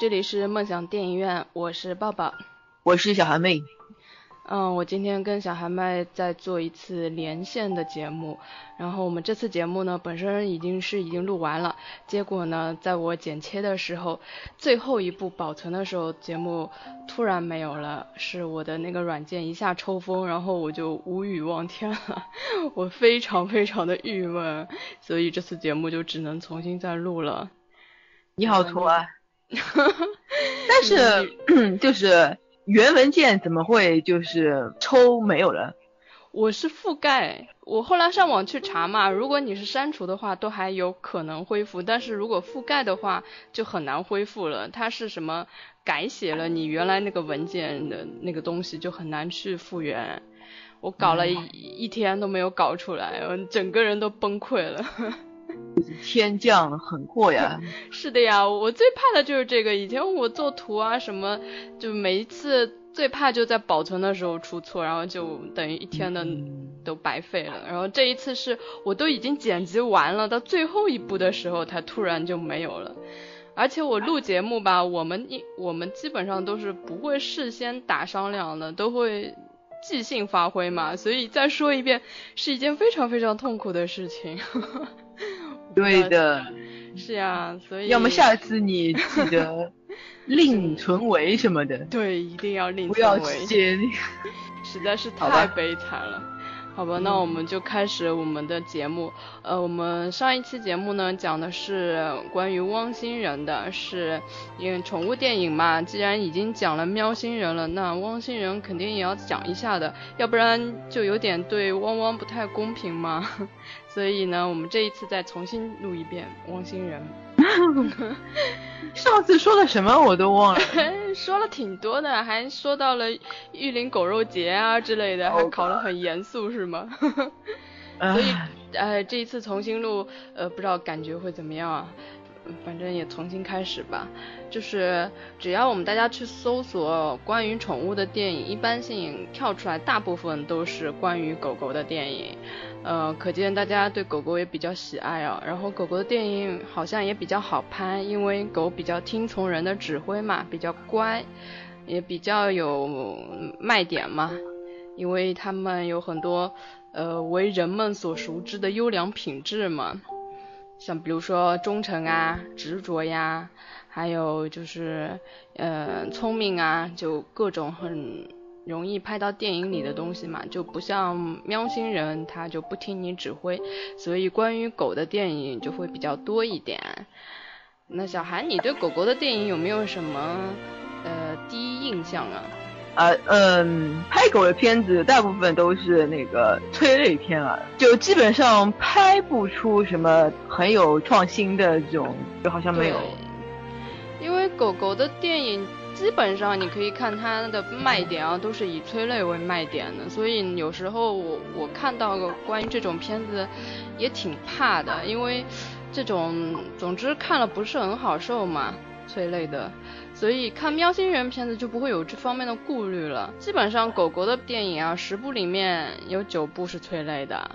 这里是梦想电影院，我是抱抱，我是小韩妹。嗯，我今天跟小韩妹在做一次连线的节目，然后我们这次节目呢，本身已经是已经录完了，结果呢，在我剪切的时候，最后一步保存的时候，节目突然没有了，是我的那个软件一下抽风，然后我就无语望天了，我非常非常的郁闷，所以这次节目就只能重新再录了。你好图啊，但是 就是。原文件怎么会就是抽没有了？我是覆盖，我后来上网去查嘛，如果你是删除的话，都还有可能恢复，但是如果覆盖的话，就很难恢复了。它是什么改写了你原来那个文件的那个东西，就很难去复原。我搞了一一天都没有搞出来，我整个人都崩溃了。天降狠祸呀！是的呀，我最怕的就是这个。以前我做图啊什么，就每一次最怕就在保存的时候出错，然后就等于一天的都白费了。然后这一次是我都已经剪辑完了，到最后一步的时候，它突然就没有了。而且我录节目吧，我们一我们基本上都是不会事先打商量的，都会即兴发挥嘛，所以再说一遍是一件非常非常痛苦的事情。对的，是呀，所以要么下次你记得 另存为什么的，对，一定要另不要写，实在是太悲惨了。好吧，那我们就开始我们的节目。呃，我们上一期节目呢讲的是关于汪星人的，是因为宠物电影嘛，既然已经讲了喵星人了，那汪星人肯定也要讲一下的，要不然就有点对汪汪不太公平嘛。所以呢，我们这一次再重新录一遍汪星人。上次说了什么我都忘了，说了挺多的，还说到了玉林狗肉节啊之类的，还考得很严肃是吗？所以，呃，这一次重新录，呃，不知道感觉会怎么样啊？反正也重新开始吧。就是只要我们大家去搜索关于宠物的电影，一般性跳出来大部分都是关于狗狗的电影。呃，可见大家对狗狗也比较喜爱啊。然后狗狗的电影好像也比较好拍，因为狗比较听从人的指挥嘛，比较乖，也比较有卖点嘛。因为他们有很多呃为人们所熟知的优良品质嘛，像比如说忠诚啊、执着呀，还有就是呃聪明啊，就各种很。容易拍到电影里的东西嘛，就不像喵星人，他就不听你指挥，所以关于狗的电影就会比较多一点。那小韩，你对狗狗的电影有没有什么呃第一印象啊？啊，嗯，拍狗的片子大部分都是那个催泪片啊，就基本上拍不出什么很有创新的这种，就好像没有。因为狗狗的电影。基本上你可以看它的卖点啊，都是以催泪为卖点的，所以有时候我我看到关于这种片子也挺怕的，因为这种总之看了不是很好受嘛，催泪的，所以看喵星人片子就不会有这方面的顾虑了。基本上狗狗的电影啊，十部里面有九部是催泪的，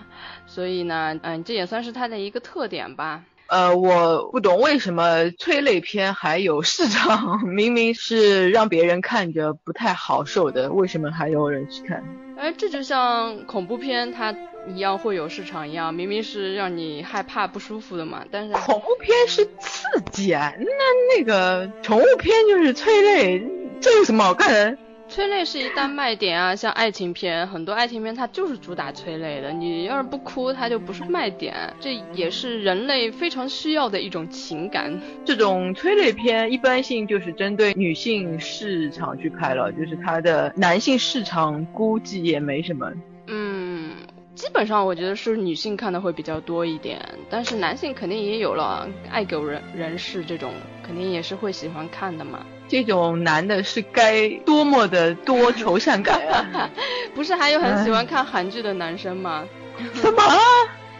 所以呢，嗯，这也算是它的一个特点吧。呃，我不懂为什么催泪片还有市场，明明是让别人看着不太好受的，为什么还有人去看？哎，这就像恐怖片它一样会有市场一样，明明是让你害怕不舒服的嘛，但是恐怖片是刺激啊，那那个宠物片就是催泪，这有什么好看的？催泪是一大卖点啊，像爱情片，很多爱情片它就是主打催泪的。你要是不哭，它就不是卖点。这也是人类非常需要的一种情感。这种催泪片一般性就是针对女性市场去拍了，就是它的男性市场估计也没什么。嗯，基本上我觉得是女性看的会比较多一点，但是男性肯定也有了，爱狗人人士这种肯定也是会喜欢看的嘛。这种男的是该多么的多愁善感啊！不是还有很喜欢看韩剧的男生吗？什么？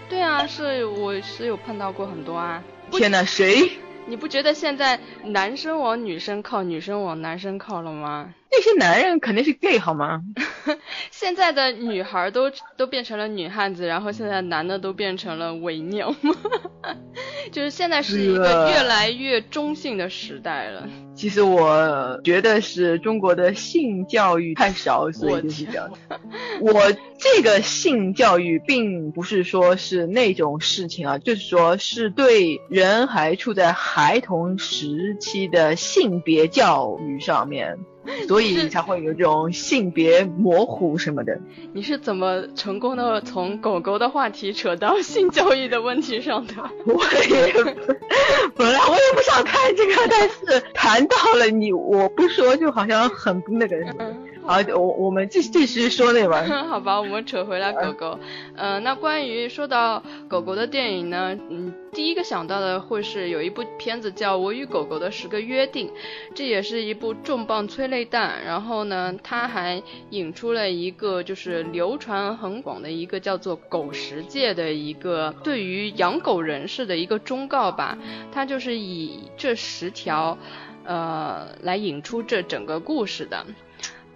对啊，是我是有碰到过很多啊。天哪，谁？你不觉得现在男生往女生靠，女生往男生靠了吗？那些男人肯定是 gay 好吗？现在的女孩都都变成了女汉子，然后现在男的都变成了伪娘，就是现在是一个越来越中性的时代了。其实我觉得是中国的性教育太少，所以就是这样。我这个性教育并不是说是那种事情啊，就是说是对人还处在孩童时期的性别教育上面。所以才会有这种性别模糊什么的。你是怎么成功的从狗狗的话题扯到性教育的问题上的？我也本来我也不想看这个，但是谈到了你，我不说就好像很那个。好，我我们继继续说那吧。好吧，我们扯回来狗狗。嗯，那关于说到狗狗的电影呢，嗯，第一个想到的会是有一部片子叫《我与狗狗的十个约定》，这也是一部重磅催泪弹。然后呢，它还引出了一个就是流传很广的一个叫做“狗十戒”的一个对于养狗人士的一个忠告吧。它就是以这十条，呃，来引出这整个故事的。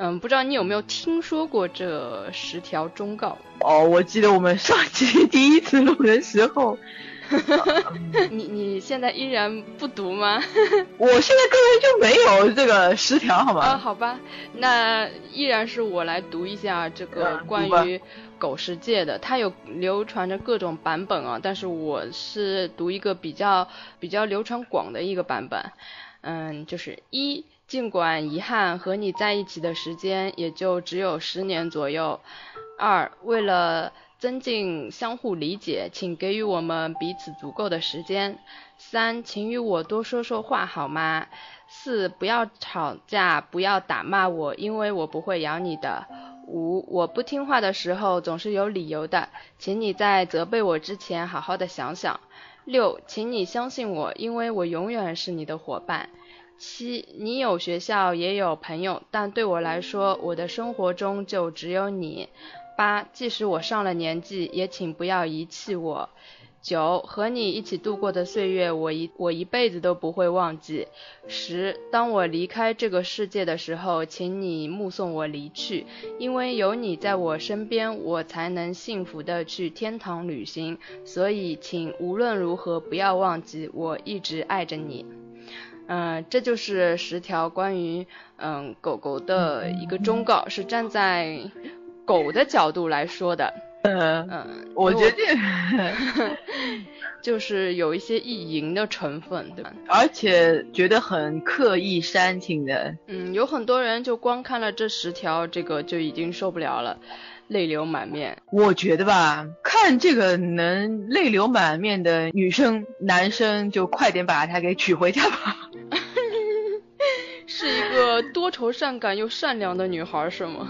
嗯，不知道你有没有听说过这十条忠告？哦，我记得我们上期 第一次录的时候，你你现在依然不读吗？我现在根本就没有这个十条，好吗？啊，好吧，那依然是我来读一下这个关于狗世界的，它有流传着各种版本啊，但是我是读一个比较比较流传广的一个版本，嗯，就是一。尽管遗憾，和你在一起的时间也就只有十年左右。二，为了增进相互理解，请给予我们彼此足够的时间。三，请与我多说说话好吗？四，不要吵架，不要打骂我，因为我不会咬你的。五，我不听话的时候总是有理由的，请你在责备我之前好好的想想。六，请你相信我，因为我永远是你的伙伴。七，你有学校也有朋友，但对我来说，我的生活中就只有你。八，即使我上了年纪，也请不要遗弃我。九，和你一起度过的岁月，我一我一辈子都不会忘记。十，当我离开这个世界的时候，请你目送我离去，因为有你在我身边，我才能幸福的去天堂旅行。所以，请无论如何不要忘记，我一直爱着你。嗯，这就是十条关于嗯狗狗的一个忠告，是站在狗的角度来说的。嗯嗯，我觉得 就是有一些意淫的成分，对吧？而且觉得很刻意煽情的。嗯，有很多人就光看了这十条，这个就已经受不了了。泪流满面，我觉得吧，看这个能泪流满面的女生、男生，就快点把她给娶回家吧。多愁善感又善良的女孩，是吗？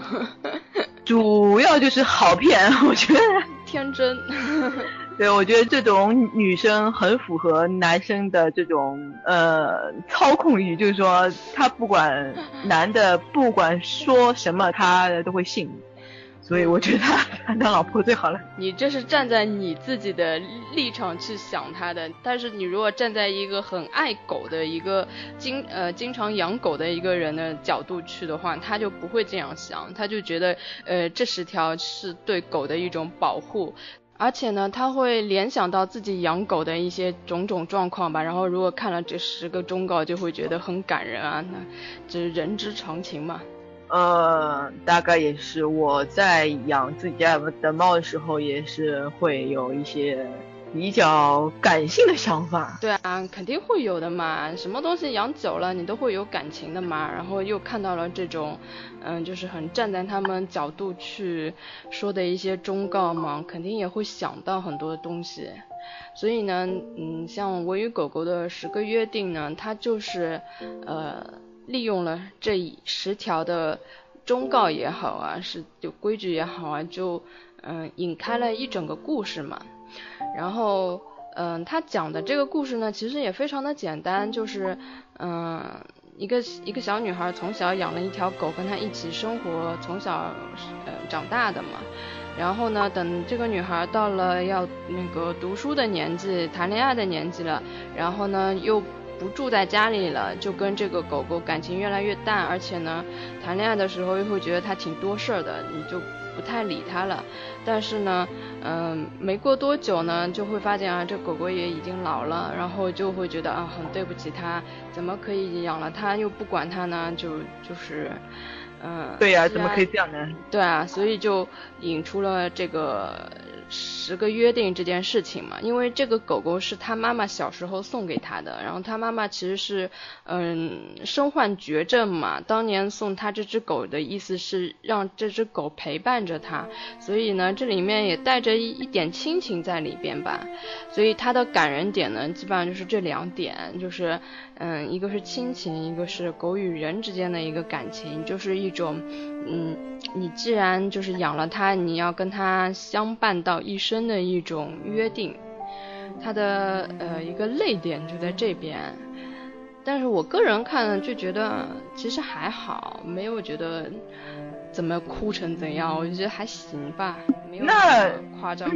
主要就是好骗，我觉得天真。对，我觉得这种女生很符合男生的这种呃操控欲，就是说他不管男的不管说什么，他都会信。所以我觉得 他当老婆最好了。你这是站在你自己的立场去想他的，但是你如果站在一个很爱狗的一个经呃经常养狗的一个人的角度去的话，他就不会这样想，他就觉得呃这十条是对狗的一种保护，而且呢他会联想到自己养狗的一些种种状况吧，然后如果看了这十个忠告，就会觉得很感人啊，那这是人之常情嘛。呃，大概也是我在养自己家的猫的时候，也是会有一些比较感性的想法。对啊，肯定会有的嘛，什么东西养久了，你都会有感情的嘛。然后又看到了这种，嗯，就是很站在他们角度去说的一些忠告嘛，肯定也会想到很多东西。所以呢，嗯，像我与狗狗的十个约定呢，它就是，呃。利用了这十条的忠告也好啊，是就规矩也好啊，就嗯引开了一整个故事嘛。然后嗯，他讲的这个故事呢，其实也非常的简单，就是嗯一个一个小女孩从小养了一条狗，跟她一起生活，从小呃长大的嘛。然后呢，等这个女孩到了要那个读书的年纪，谈恋爱的年纪了，然后呢又。不住在家里了，就跟这个狗狗感情越来越淡，而且呢，谈恋爱的时候又会觉得它挺多事儿的，你就不太理它了。但是呢，嗯，没过多久呢，就会发现啊，这狗狗也已经老了，然后就会觉得啊，很对不起它，怎么可以养了它又不管它呢？就就是，嗯，对呀，怎么可以这样呢？对啊，所以就引出了这个。十个约定这件事情嘛，因为这个狗狗是他妈妈小时候送给他的，然后他妈妈其实是，嗯，身患绝症嘛，当年送他这只狗的意思是让这只狗陪伴着他，所以呢，这里面也带着一一点亲情在里边吧，所以它的感人点呢，基本上就是这两点，就是，嗯，一个是亲情，一个是狗与人之间的一个感情，就是一种，嗯，你既然就是养了它，你要跟它相伴到。一生的一种约定，它的呃一个泪点就在这边，但是我个人看就觉得其实还好，没有觉得怎么哭成怎样，我就觉得还行吧，没有那么夸张。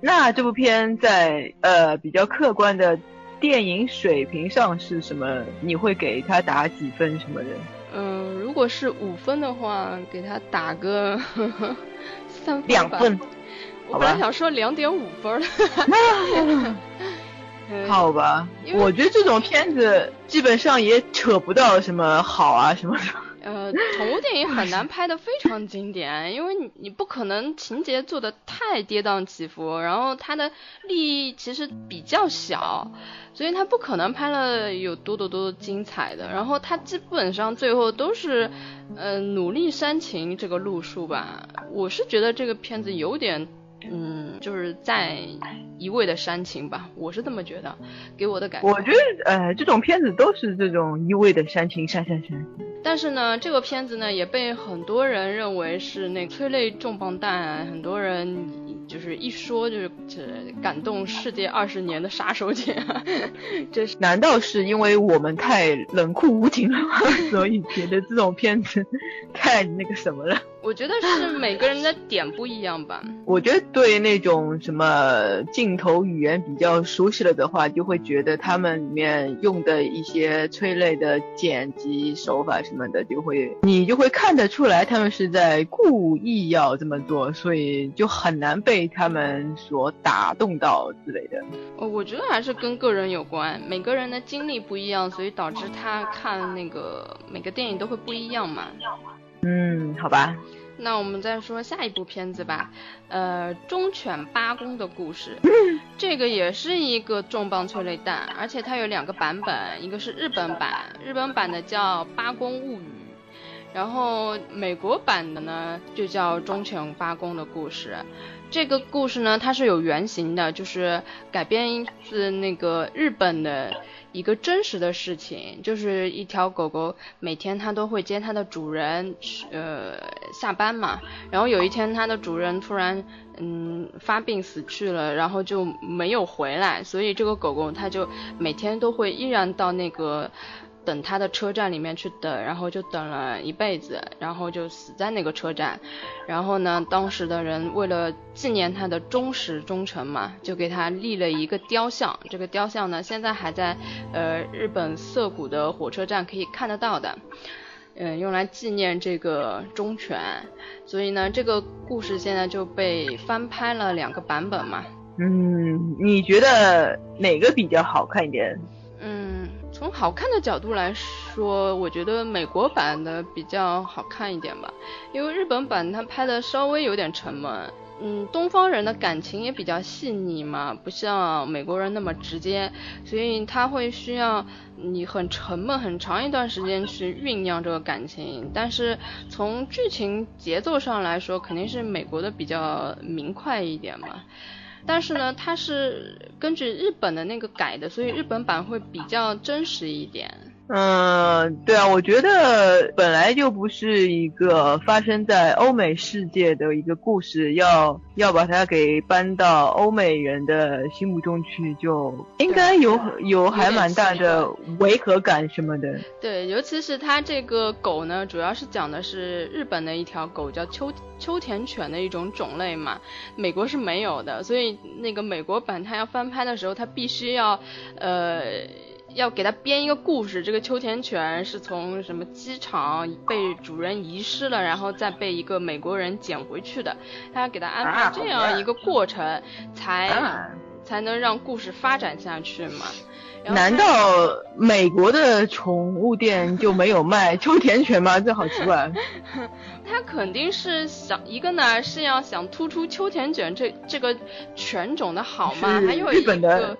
那这部片在呃比较客观的电影水平上是什么？你会给他打几分什么的？嗯，如果是五分的话，给他打个 三两分。我本来想说两点五分 好吧，我觉得这种片子基本上也扯不到什么好啊什么的。呃，宠物电影很难拍的非常经典，因为你你不可能情节做的太跌宕起伏，然后它的利益其实比较小，所以它不可能拍了有多多多精彩的。然后它基本上最后都是，呃，努力煽情这个路数吧。我是觉得这个片子有点。嗯，就是在一味的煽情吧，我是这么觉得，给我的感觉。我觉得，呃，这种片子都是这种一味的煽情，煽煽煽。但是呢，这个片子呢，也被很多人认为是那催泪重磅弹，很多人。就是一说就是这感动世界二十年的杀手锏，这是难道是因为我们太冷酷无情了，所以觉得这种片子太那个什么了？我觉得是每个人的点不一样吧。我觉得对那种什么镜头语言比较熟悉了的话，就会觉得他们里面用的一些催泪的剪辑手法什么的，就会你就会看得出来他们是在故意要这么做，所以就很难被。他们所打动到之类的，哦，我觉得还是跟个人有关，每个人的经历不一样，所以导致他看那个每个电影都会不一样嘛。嗯，好吧。那我们再说下一部片子吧，呃，忠犬八公的故事，这个也是一个重磅催泪弹，而且它有两个版本，一个是日本版，日本版的叫《八公物语》。然后美国版的呢，就叫《忠犬八公的故事》。这个故事呢，它是有原型的，就是改编自那个日本的一个真实的事情，就是一条狗狗每天它都会接它的主人呃下班嘛。然后有一天它的主人突然嗯发病死去了，然后就没有回来，所以这个狗狗它就每天都会依然到那个。等他的车站里面去等，然后就等了一辈子，然后就死在那个车站。然后呢，当时的人为了纪念他的忠实忠诚嘛，就给他立了一个雕像。这个雕像呢，现在还在呃日本涩谷的火车站可以看得到的，嗯，用来纪念这个忠犬。所以呢，这个故事现在就被翻拍了两个版本嘛。嗯，你觉得哪个比较好看一点？从好看的角度来说，我觉得美国版的比较好看一点吧，因为日本版它拍的稍微有点沉闷。嗯，东方人的感情也比较细腻嘛，不像美国人那么直接，所以他会需要你很沉闷很长一段时间去酝酿这个感情。但是从剧情节奏上来说，肯定是美国的比较明快一点嘛。但是呢，它是根据日本的那个改的，所以日本版会比较真实一点。嗯，对啊，我觉得本来就不是一个发生在欧美世界的一个故事，要要把它给搬到欧美人的心目中去，就应该有有还蛮大的违和感什么的。对，尤其是它这个狗呢，主要是讲的是日本的一条狗，叫秋秋田犬的一种种类嘛，美国是没有的，所以那个美国版它要翻拍的时候，它必须要呃。要给他编一个故事，这个秋田犬是从什么机场被主人遗失了，然后再被一个美国人捡回去的，他要给他安排这样一个过程，才才能让故事发展下去嘛。难道美国的宠物店就没有卖 秋田犬吗？这好奇怪。他肯定是想一个呢，是要想突出秋田犬这这个犬种的好嘛，还有一个。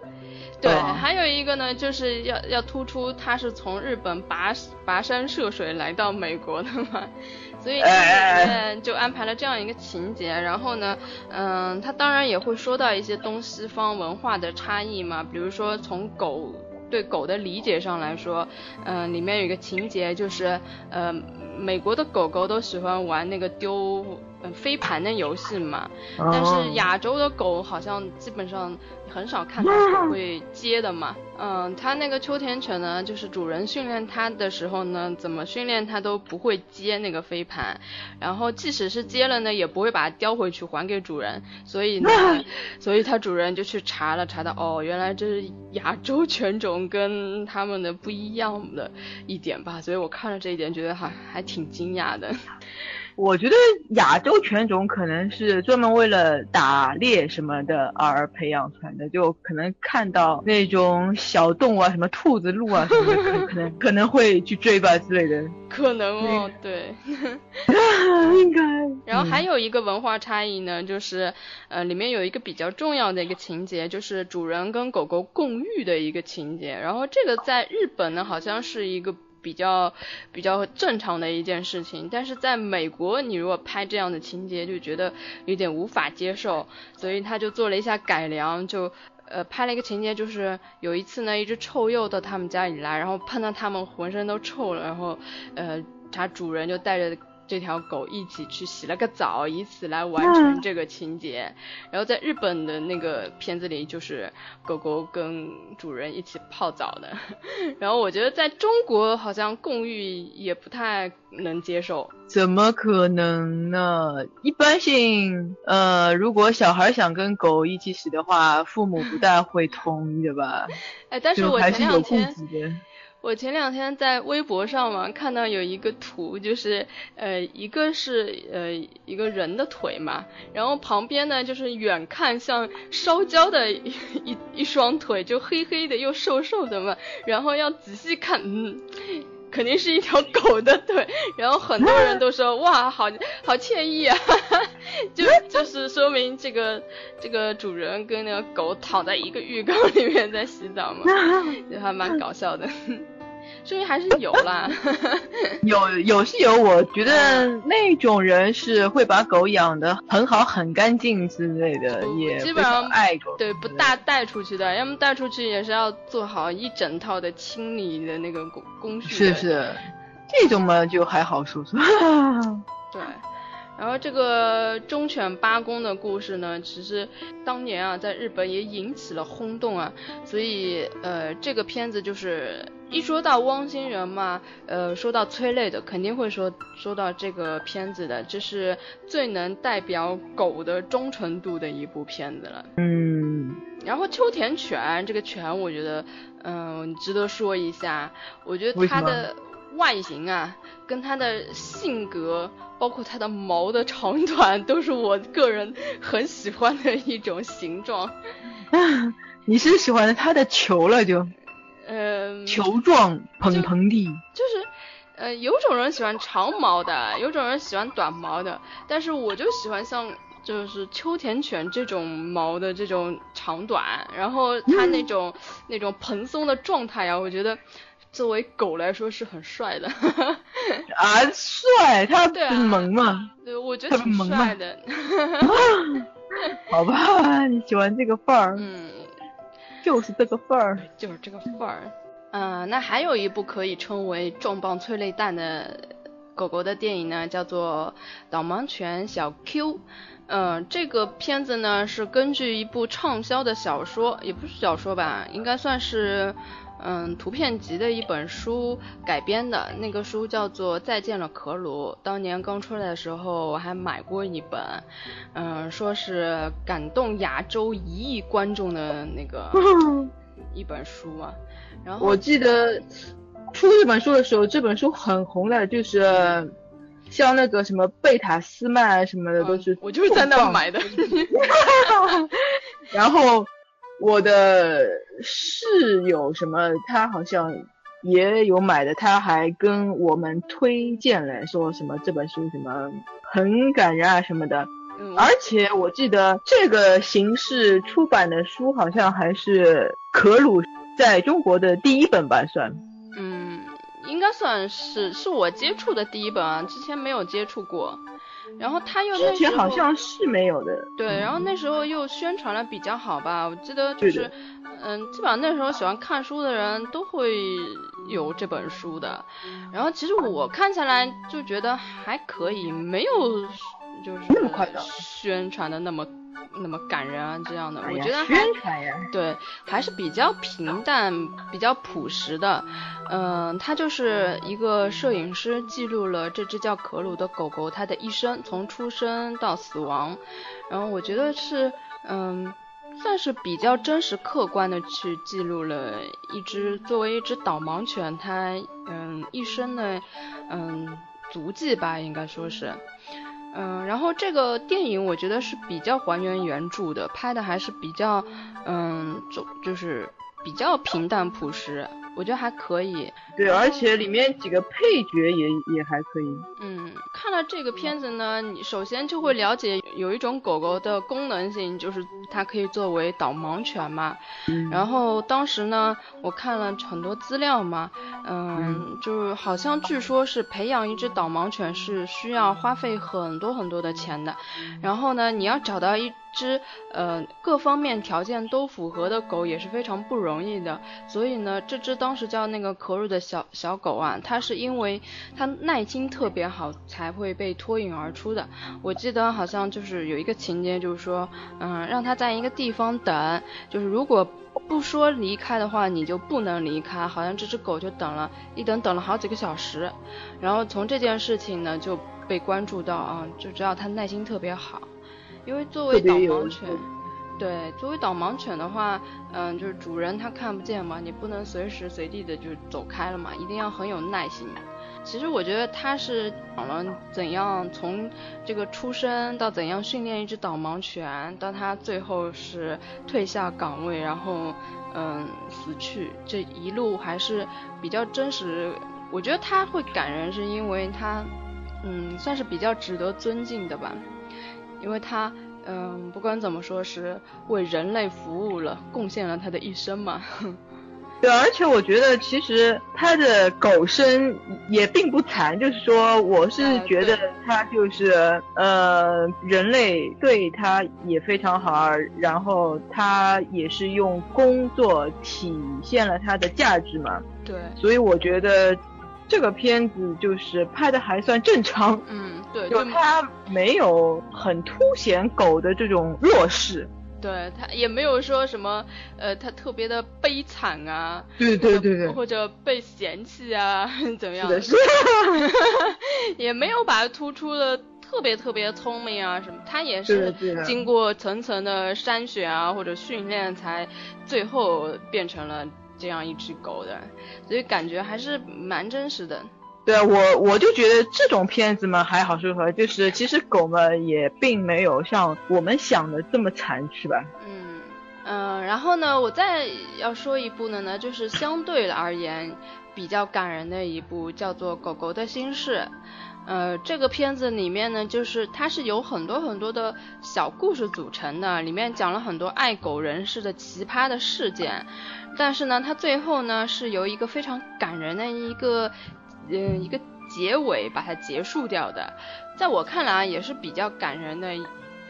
对，还有一个呢，就是要要突出他是从日本跋跋山涉水来到美国的嘛，所以里面就安排了这样一个情节。然后呢，嗯，他当然也会说到一些东西方文化的差异嘛，比如说从狗对狗的理解上来说，嗯，里面有一个情节就是，呃，美国的狗狗都喜欢玩那个丢。嗯，飞盘的游戏嘛，但是亚洲的狗好像基本上很少看到会接的嘛。嗯，它那个秋田犬呢，就是主人训练它的时候呢，怎么训练它都不会接那个飞盘，然后即使是接了呢，也不会把它叼回去还给主人。所以呢，所以它主人就去查了，查到哦，原来这是亚洲犬种跟他们的不一样的一点吧。所以我看了这一点，觉得还还挺惊讶的。我觉得亚洲犬种可能是专门为了打猎什么的而培养出来的，就可能看到那种小动物啊，什么兔子、鹿啊什么的，可能可能会去追吧之类的。可能哦，对，应该。然后还有一个文化差异呢，就是呃，里面有一个比较重要的一个情节，就是主人跟狗狗共浴的一个情节。然后这个在日本呢，好像是一个。比较比较正常的一件事情，但是在美国，你如果拍这样的情节，就觉得有点无法接受，所以他就做了一下改良，就呃拍了一个情节，就是有一次呢，一只臭鼬到他们家里来，然后碰到他们浑身都臭了，然后呃他主人就带着。这条狗一起去洗了个澡，以此来完成这个情节。然后在日本的那个片子里，就是狗狗跟主人一起泡澡的。然后我觉得在中国好像共浴也不太能接受。怎么可能呢？一般性，呃，如果小孩想跟狗一起洗的话，父母不大会同意的吧？哎，但是我前两天。我前两天在微博上嘛看到有一个图，就是呃一个是呃一个人的腿嘛，然后旁边呢就是远看像烧焦的一一一双腿，就黑黑的又瘦瘦的嘛，然后要仔细看，嗯。肯定是一条狗的腿，然后很多人都说哇，好好惬意啊，就就是说明这个这个主人跟那个狗躺在一个浴缸里面在洗澡嘛，就还蛮搞笑的。说明还是有啦，有有是有，我觉得那种人是会把狗养的很好、很干净之类的，也基本上爱狗。对，不大带出去的，要么带出去也是要做好一整套的清理的那个工工序。是是，这种嘛就还好说说。对。然后这个忠犬八公的故事呢，其实当年啊，在日本也引起了轰动啊。所以呃，这个片子就是一说到汪星人嘛，呃，说到催泪的，肯定会说说到这个片子的，这是最能代表狗的忠诚度的一部片子了。嗯。然后秋田犬这个犬，我觉得嗯值得说一下，我觉得它的。外形啊，跟它的性格，包括它的毛的长短，都是我个人很喜欢的一种形状。你是喜欢它的球了就？嗯。球状蓬蓬的。就是，呃，有种人喜欢长毛的，有种人喜欢短毛的，但是我就喜欢像就是秋田犬这种毛的这种长短，然后它那种那种蓬松的状态啊，我觉得。作为狗来说是很帅的，啊帅，他很萌嘛，对，我觉得挺帅的，好吧，你喜欢这个范儿，嗯，就是这个范儿，就是这个范儿，嗯，那还有一部可以称为重磅催泪弹的狗狗的电影呢，叫做《导盲犬小 Q》，嗯，这个片子呢是根据一部畅销的小说，也不是小说吧，应该算是。嗯，图片集的一本书改编的那个书叫做《再见了，可鲁》。当年刚出来的时候，我还买过一本。嗯，说是感动亚洲一亿观众的那个 一本书嘛。然后我记得出这本书的时候，这本书很红的，就是像那个什么贝塔斯曼什么的都是。我就是在那买的。然后我的室友什么，他好像也有买的，他还跟我们推荐来，说什么这本书什么很感人啊什么的。而且我记得这个形式出版的书好像还是可鲁在中国的第一本吧，算。嗯，应该算是是我接触的第一本啊，之前没有接触过。然后他又之前好像是没有的。对，然后那时候又宣传的比较好吧，我记得就是，嗯，基本上那时候喜欢看书的人都会有这本书的。然后其实我看下来就觉得还可以，没有。就是宣传的那么那么感人啊，这样的，我觉得还，对，还是比较平淡、比较朴实的。嗯，他就是一个摄影师，记录了这只叫可鲁的狗狗它的一生，从出生到死亡。然后我觉得是，嗯，算是比较真实客观的去记录了一只作为一只导盲犬它嗯一生的嗯足迹吧，应该说是。嗯，然后这个电影我觉得是比较还原原著的，拍的还是比较，嗯，就就是比较平淡朴实。我觉得还可以，对，而且里面几个配角也也还可以。嗯，看了这个片子呢，你首先就会了解有一种狗狗的功能性，就是它可以作为导盲犬嘛。嗯。然后当时呢，我看了很多资料嘛，嗯，就是好像据说是培养一只导盲犬是需要花费很多很多的钱的。然后呢，你要找到一。只呃各方面条件都符合的狗也是非常不容易的，所以呢，这只当时叫那个可鲁的小小狗啊，它是因为它耐心特别好才会被脱颖而出的。我记得好像就是有一个情节，就是说，嗯，让它在一个地方等，就是如果不说离开的话，你就不能离开。好像这只狗就等了一等，等了好几个小时，然后从这件事情呢就被关注到啊，就知道它耐心特别好。因为作为导盲犬，对，作为导盲犬的话，嗯，就是主人他看不见嘛，你不能随时随地的就走开了嘛，一定要很有耐心。其实我觉得他是讲了怎样从这个出生到怎样训练一只导盲犬，到他最后是退下岗位，然后嗯死去，这一路还是比较真实。我觉得他会感人，是因为他嗯算是比较值得尊敬的吧。因为他，嗯，不管怎么说，是为人类服务了，贡献了他的一生嘛。对，而且我觉得其实他的狗生也并不惨，就是说，我是觉得他就是，呃，人类对他也非常好，然后他也是用工作体现了他的价值嘛。对。所以我觉得。这个片子就是拍的还算正常，嗯，对，就他没有很凸显狗的这种弱势，对他也没有说什么，呃，他特别的悲惨啊，对对对对，或者被嫌弃啊，怎么样的，也没有把它突出的特别特别聪明啊什么，他也是经过层层的筛选啊或者训练才最后变成了。这样一只狗的，所以感觉还是蛮真实的。对啊，我我就觉得这种片子嘛还好说说，就是其实狗们也并没有像我们想的这么残，是吧？嗯嗯，然后呢，我再要说一部呢，呢就是相对而言比较感人的一部，叫做《狗狗的心事》。呃，这个片子里面呢，就是它是有很多很多的小故事组成的，里面讲了很多爱狗人士的奇葩的事件，但是呢，它最后呢是由一个非常感人的一个，嗯，一个结尾把它结束掉的，在我看来啊，也是比较感人的。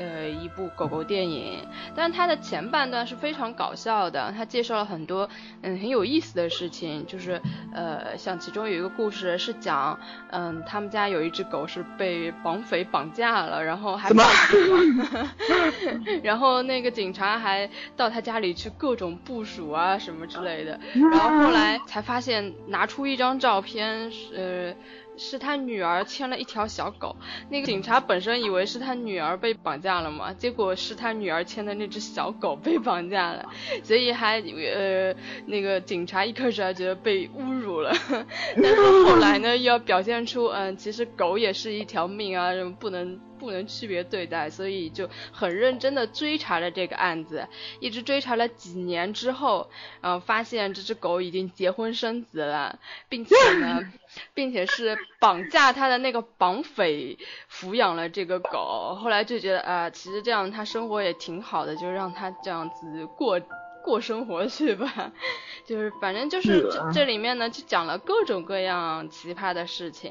呃，一部狗狗电影，但是它的前半段是非常搞笑的，它介绍了很多嗯很有意思的事情，就是呃像其中有一个故事是讲，嗯他们家有一只狗是被绑匪绑架了，然后还报警，然后那个警察还到他家里去各种部署啊什么之类的，然后后来才发现拿出一张照片，呃。是他女儿牵了一条小狗，那个警察本身以为是他女儿被绑架了嘛，结果是他女儿牵的那只小狗被绑架了，所以还呃那个警察一开始还觉得被侮辱了，但是后来呢又要表现出嗯其实狗也是一条命啊，不能。不能区别对待，所以就很认真的追查了这个案子，一直追查了几年之后，呃，发现这只狗已经结婚生子了，并且呢，并且是绑架他的那个绑匪抚养了这个狗。后来就觉得啊，其实这样他生活也挺好的，就让他这样子过。过生活去吧，就是反正就是这这里面呢，就讲了各种各样奇葩的事情，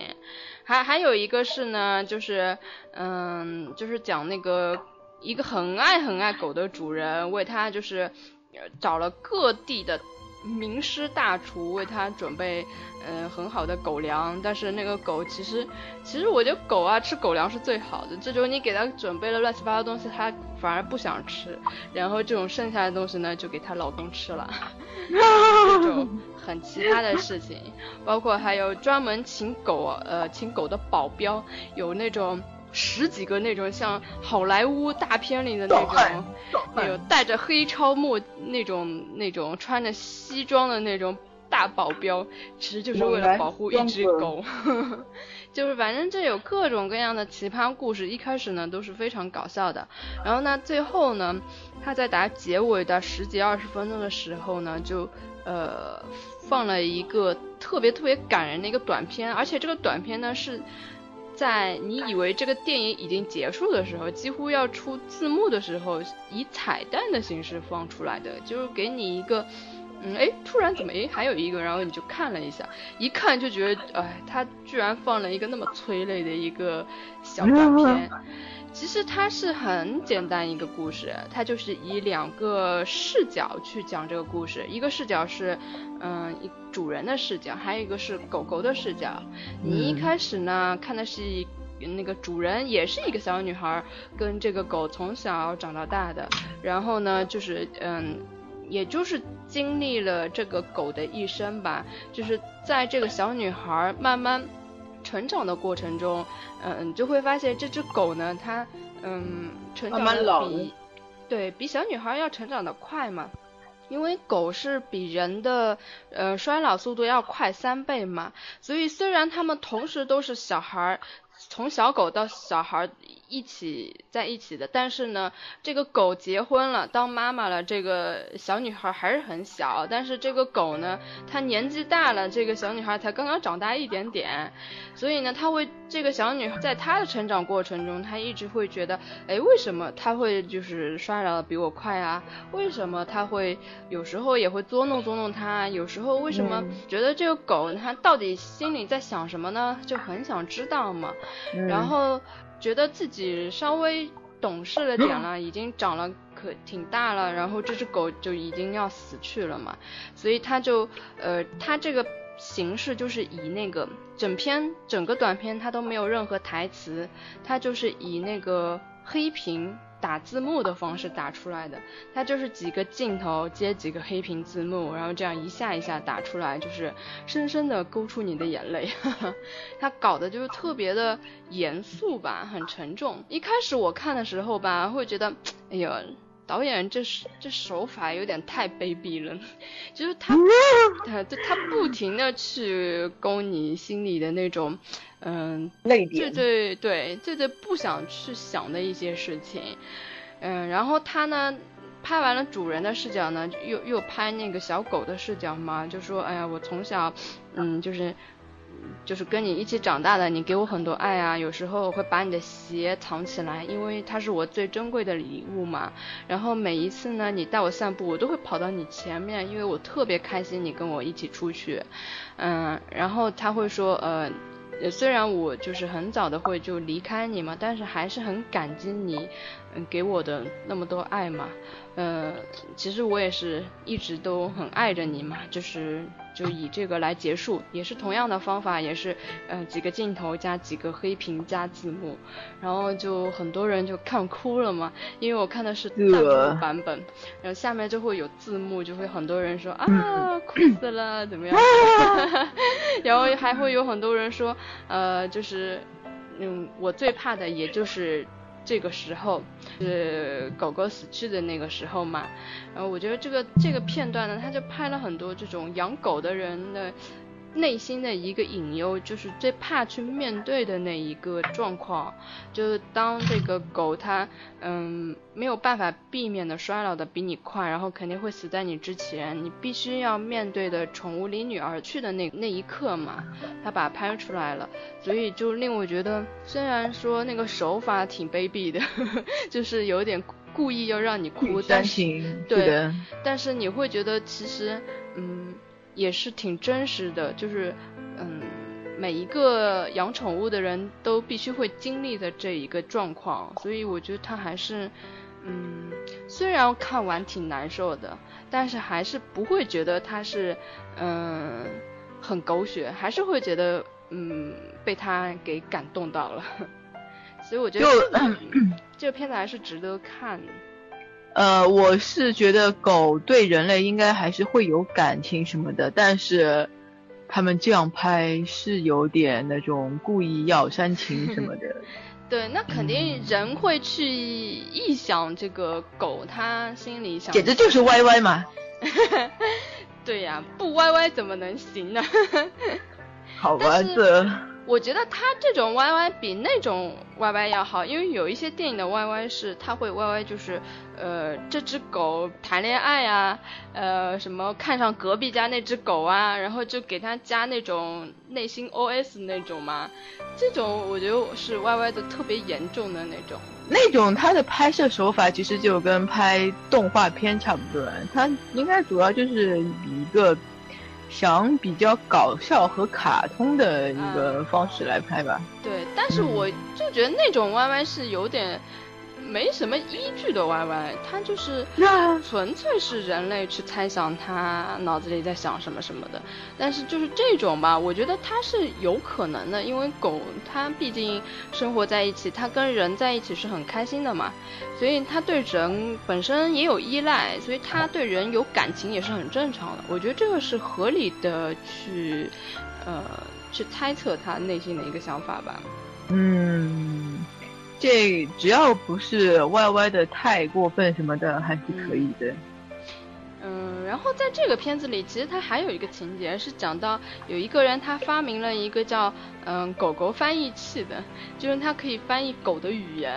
还还有一个是呢，就是嗯，就是讲那个一个很爱很爱狗的主人为他就是找了各地的。名师大厨为他准备，嗯，很好的狗粮，但是那个狗其实，其实我觉得狗啊吃狗粮是最好的，这种你给它准备了乱七八糟东西，它反而不想吃，然后这种剩下的东西呢，就给它老公吃了，这种很奇葩的事情，包括还有专门请狗，呃，请狗的保镖，有那种。十几个那种像好莱坞大片里的那种，那种戴着黑超墨那种那种穿着西装的那种大保镖，其实就是为了保护一只狗。就是反正这有各种各样的奇葩故事，一开始呢都是非常搞笑的，然后呢最后呢，他在打结尾的十几二十分钟的时候呢，就呃放了一个特别特别感人的一个短片，而且这个短片呢是。在你以为这个电影已经结束的时候，几乎要出字幕的时候，以彩蛋的形式放出来的，就是给你一个，嗯，哎，突然怎么，哎，还有一个，然后你就看了一下，一看就觉得，哎，他居然放了一个那么催泪的一个小短片。其实它是很简单一个故事，它就是以两个视角去讲这个故事，一个视角是，嗯，主人的视角，还有一个是狗狗的视角。你一开始呢看的是那个主人，也是一个小女孩，跟这个狗从小长到大的，然后呢就是嗯，也就是经历了这个狗的一生吧，就是在这个小女孩慢慢。成长的过程中，嗯，就会发现这只狗呢，它，嗯，成长的比，对比小女孩要成长的快嘛，因为狗是比人的，呃，衰老速度要快三倍嘛，所以虽然它们同时都是小孩，从小狗到小孩。一起在一起的，但是呢，这个狗结婚了，当妈妈了，这个小女孩还是很小，但是这个狗呢，它年纪大了，这个小女孩才刚刚长大一点点，所以呢，它会这个小女孩在她的成长过程中，她一直会觉得，哎，为什么她会就是衰老的比我快啊？为什么她会有时候也会捉弄捉弄她？有时候为什么觉得这个狗它到底心里在想什么呢？就很想知道嘛，然后。觉得自己稍微懂事了点了，已经长了可挺大了，然后这只狗就已经要死去了嘛，所以它就呃，它这个形式就是以那个整篇整个短片它都没有任何台词，它就是以那个黑屏。打字幕的方式打出来的，它就是几个镜头接几个黑屏字幕，然后这样一下一下打出来，就是深深的勾出你的眼泪。它搞的就是特别的严肃吧，很沉重。一开始我看的时候吧，会觉得，哎呦。导演这这手法有点太卑鄙了，就是他 他他不停的去勾你心里的那种，嗯，泪点，最最对最最不想去想的一些事情，嗯，然后他呢拍完了主人的视角呢，又又拍那个小狗的视角嘛，就说哎呀我从小，嗯就是。就是跟你一起长大的，你给我很多爱啊。有时候会把你的鞋藏起来，因为它是我最珍贵的礼物嘛。然后每一次呢，你带我散步，我都会跑到你前面，因为我特别开心你跟我一起出去。嗯，然后他会说，呃，虽然我就是很早的会就离开你嘛，但是还是很感激你，嗯给我的那么多爱嘛。呃，其实我也是一直都很爱着你嘛，就是就以这个来结束，也是同样的方法，也是呃几个镜头加几个黑屏加字幕，然后就很多人就看哭了嘛，因为我看的是弹幕版本，然后下面就会有字幕，就会很多人说啊哭死了怎么样，然后还会有很多人说呃就是嗯我最怕的也就是。这个时候是狗狗死去的那个时候嘛，然后我觉得这个这个片段呢，他就拍了很多这种养狗的人的。内心的一个隐忧，就是最怕去面对的那一个状况，就是当这个狗它嗯没有办法避免的衰老的比你快，然后肯定会死在你之前，你必须要面对的宠物离你而去的那那一刻嘛，它把它拍出来了，所以就令我觉得，虽然说那个手法挺卑鄙的，就是有点故意要让你哭，但是对，但是你会觉得其实嗯。也是挺真实的，就是嗯，每一个养宠物的人都必须会经历的这一个状况，所以我觉得他还是嗯，虽然看完挺难受的，但是还是不会觉得他是嗯很狗血，还是会觉得嗯被他给感动到了，所以我觉得这个 片子还是值得看。呃，我是觉得狗对人类应该还是会有感情什么的，但是他们这样拍是有点那种故意要煽情什么的。对，那肯定人会去臆想这个狗，它心里想，简直就是歪歪嘛。对呀，不歪歪怎么能行呢？好吧，这。我觉得他这种 Y Y 比那种 Y Y 要好，因为有一些电影的 Y Y 是他会 Y Y 就是，呃，这只狗谈恋爱啊，呃，什么看上隔壁家那只狗啊，然后就给他加那种内心 O S 那种嘛，这种我觉得是 Y Y 的特别严重的那种。那种他的拍摄手法其实就跟拍动画片差不多，他应该主要就是以一个。想比较搞笑和卡通的一个方式来拍吧。对，但是我就觉得那种 Y Y 是有点。没什么依据的 Y Y，它就是纯粹是人类去猜想他脑子里在想什么什么的。但是就是这种吧，我觉得它是有可能的，因为狗它毕竟生活在一起，它跟人在一起是很开心的嘛，所以它对人本身也有依赖，所以它对人有感情也是很正常的。我觉得这个是合理的去呃去猜测它内心的一个想法吧。嗯。这只要不是歪歪的太过分什么的，还是可以的。嗯然后在这个片子里，其实它还有一个情节是讲到有一个人他发明了一个叫嗯狗狗翻译器的，就是它可以翻译狗的语言。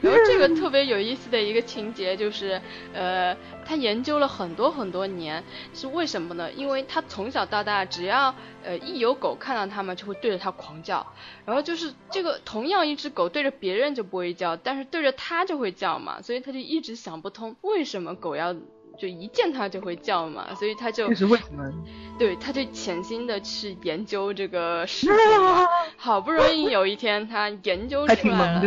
然后这个特别有意思的一个情节就是，呃，他研究了很多很多年，是为什么呢？因为他从小到大只要呃一有狗看到他们就会对着它狂叫，然后就是这个同样一只狗对着别人就不会叫，但是对着它就会叫嘛，所以他就一直想不通为什么狗要。就一见它就会叫嘛，所以他就这是为什么？对，他就潜心的去研究这个事情。好不容易有一天他研究出来了，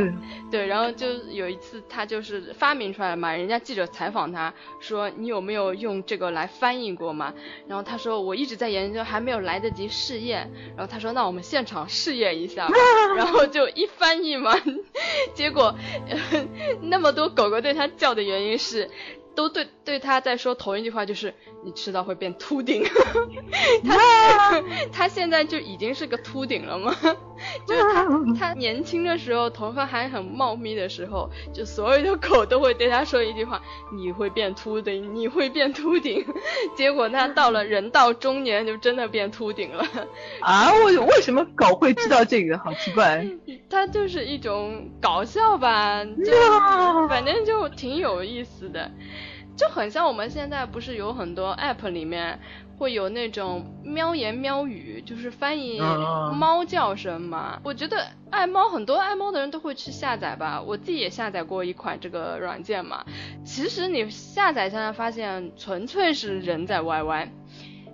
对，然后就有一次他就是发明出来嘛，人家记者采访他说你有没有用这个来翻译过嘛？然后他说我一直在研究，还没有来得及试验。然后他说那我们现场试验一下，然后就一翻译嘛，结果那么多狗狗对他叫的原因是。都对对他在说同一句话，就是你迟早会变秃顶。他 他现在就已经是个秃顶了吗？就是他他年轻的时候头发还很茂密的时候，就所有的狗都会对他说一句话：你会变秃顶，你会变秃顶。结果他到了人到中年就真的变秃顶了。啊，为为什么狗会知道这个？好奇怪。它就是一种搞笑吧，就反正就挺有意思的。就很像我们现在不是有很多 app 里面会有那种喵言喵语，就是翻译猫叫声嘛。我觉得爱猫很多爱猫的人都会去下载吧，我自己也下载过一款这个软件嘛。其实你下载下来发现，纯粹是人在 YY，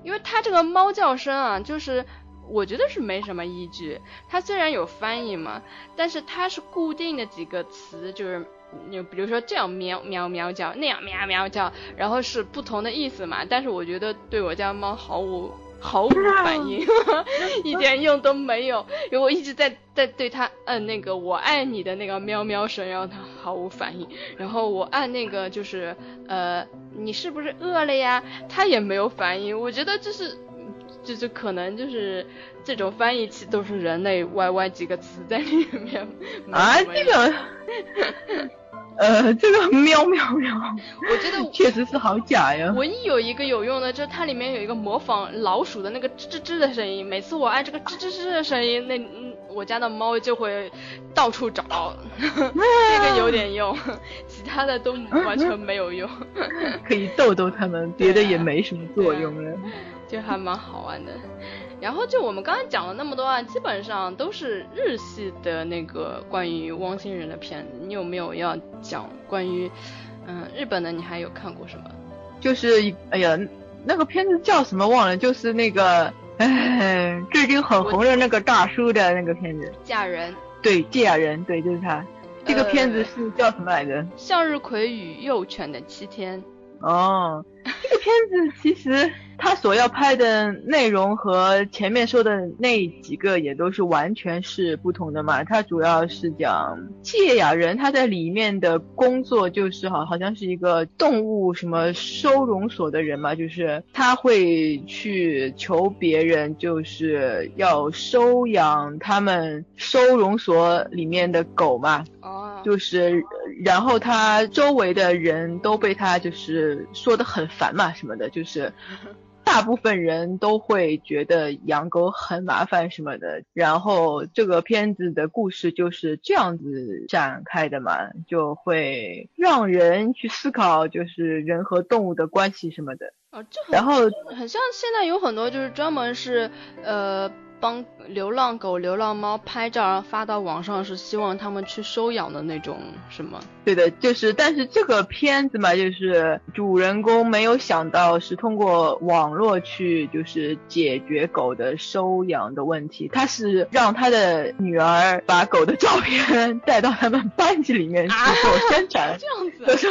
因为它这个猫叫声啊，就是我觉得是没什么依据。它虽然有翻译嘛，但是它是固定的几个词，就是。你比如说这样喵喵喵叫，那样喵喵叫，然后是不同的意思嘛。但是我觉得对我家猫毫无毫无反应，一点用都没有，因为我一直在在对它摁那个我爱你的那个喵喵声，然后它毫无反应。然后我按那个就是呃你是不是饿了呀，它也没有反应。我觉得这是。就是可能就是这种翻译器都是人类 YY 几个词在里面啊，这个，呃，这个喵喵喵，我觉得确实是好假呀。唯一有一个有用的，就是它里面有一个模仿老鼠的那个吱吱吱的声音，每次我按这个吱吱吱的声音，那我家的猫就会到处找，这个有点用，其他的都完全没有用。可以逗逗它们，别的也没什么作用了。就还蛮好玩的，然后就我们刚才讲了那么多啊，基本上都是日系的那个关于汪星人的片子。你有没有要讲关于嗯日本的？你还有看过什么？就是哎呀，那个片子叫什么忘了？就是那个哎，最近很红的那个大叔的那个片子。嫁人。对，嫁人，对，就是他。这个片子是叫什么来着？向日葵与幼犬的七天。哦，这个片子其实。他所要拍的内容和前面说的那几个也都是完全是不同的嘛。他主要是讲芥雅人，他在里面的工作就是好好像是一个动物什么收容所的人嘛，就是他会去求别人，就是要收养他们收容所里面的狗嘛。哦。就是，然后他周围的人都被他就是说的很烦嘛，什么的，就是。大部分人都会觉得养狗很麻烦什么的，然后这个片子的故事就是这样子展开的嘛，就会让人去思考，就是人和动物的关系什么的。哦，这然后很像现在有很多就是专门是呃。帮流浪狗、流浪猫拍照，然后发到网上，是希望他们去收养的那种，是吗？对的，就是，但是这个片子嘛，就是主人公没有想到是通过网络去，就是解决狗的收养的问题。他是让他的女儿把狗的照片带到他们班级里面去做宣传，这样子，说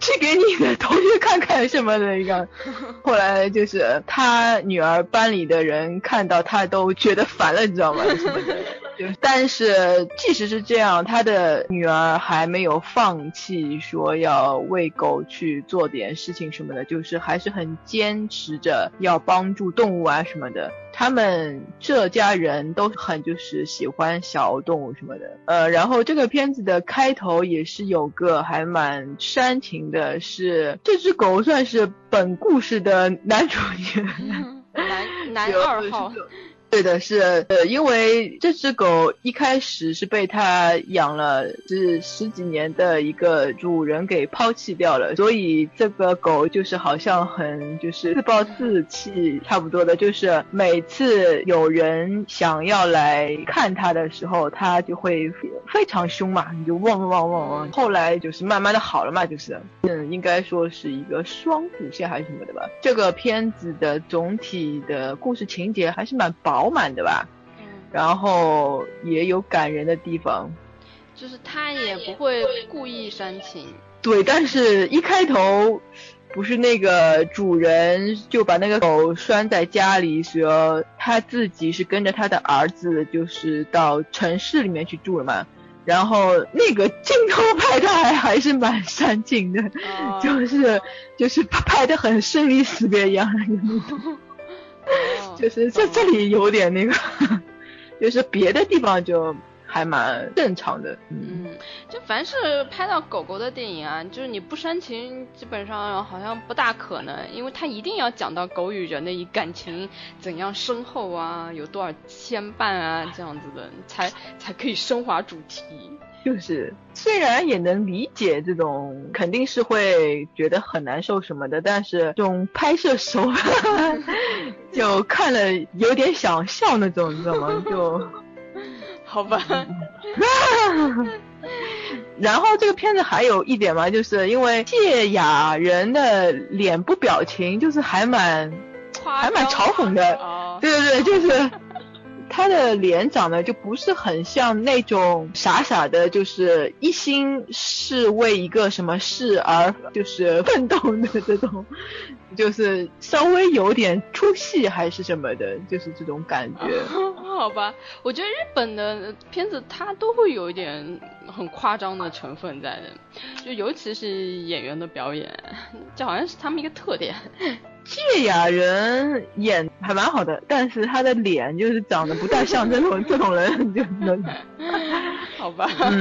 去给你的同学看看什么的一个。后来就是他女儿班里的人看到他都。我觉得烦了，你知道吗？什么的，就但是即使是这样，他的女儿还没有放弃，说要为狗去做点事情什么的，就是还是很坚持着要帮助动物啊什么的。他们这家人都很就是喜欢小动物什么的。呃，然后这个片子的开头也是有个还蛮煽情的，是这只狗算是本故事的男主角，男男 二号。对的，是呃，因为这只狗一开始是被他养了是十几年的一个主人给抛弃掉了，所以这个狗就是好像很就是自暴自弃差不多的，就是每次有人想要来看它的时候，它就会非常凶嘛，你就汪汪汪汪。后来就是慢慢的好了嘛，就是嗯，应该说是一个双主线还是什么的吧。这个片子的总体的故事情节还是蛮薄。饱满的吧，嗯，然后也有感人的地方，就是他也不会故意煽情，对，但是一开头不是那个主人就把那个狗拴在家里，说他自己是跟着他的儿子，就是到城市里面去住了嘛，然后那个镜头拍的还还是蛮煽情的，就是就是拍的很生离死别一样的那种。就是这这里有点那个，就是别的地方就还蛮正常的。嗯，就凡是拍到狗狗的电影啊，就是你不煽情，基本上好像不大可能，因为它一定要讲到狗与人的感情怎样深厚啊，有多少牵绊啊，这样子的才才可以升华主题。就是虽然也能理解这种肯定是会觉得很难受什么的，但是这种拍摄手法 就看了有点想笑那种，你知道吗？就 好吧。然后这个片子还有一点嘛，就是因为谢雅人的脸部表情就是还蛮还蛮嘲讽的，对对对，就是。他的脸长得就不是很像那种傻傻的，就是一心是为一个什么事而就是奋斗的这种，就是稍微有点出戏还是什么的，就是这种感觉。好吧，我觉得日本的片子它都会有一点很夸张的成分在的，就尤其是演员的表演，这好像是他们一个特点。芥雅人演还蛮好的，但是他的脸就是长得不太像这种这种人，就能好吧。嗯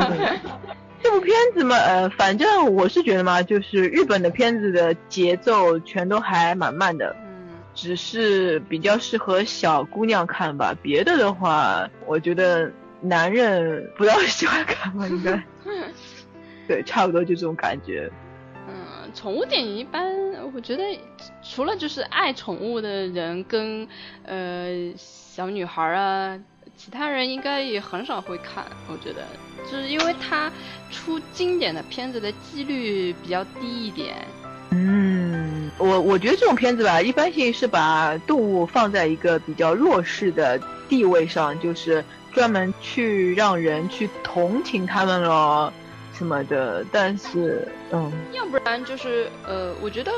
这部片子嘛，呃，反正我是觉得嘛，就是日本的片子的节奏全都还蛮慢的，嗯，只是比较适合小姑娘看吧。别的的话，我觉得男人不要喜欢看吧，应该。对，差不多就这种感觉。宠物电影一般，我觉得除了就是爱宠物的人跟呃小女孩啊，其他人应该也很少会看。我觉得，就是因为它出经典的片子的几率比较低一点。嗯，我我觉得这种片子吧，一般性是把动物放在一个比较弱势的地位上，就是专门去让人去同情他们了。什么的，但是，嗯，要不然就是，呃，我觉得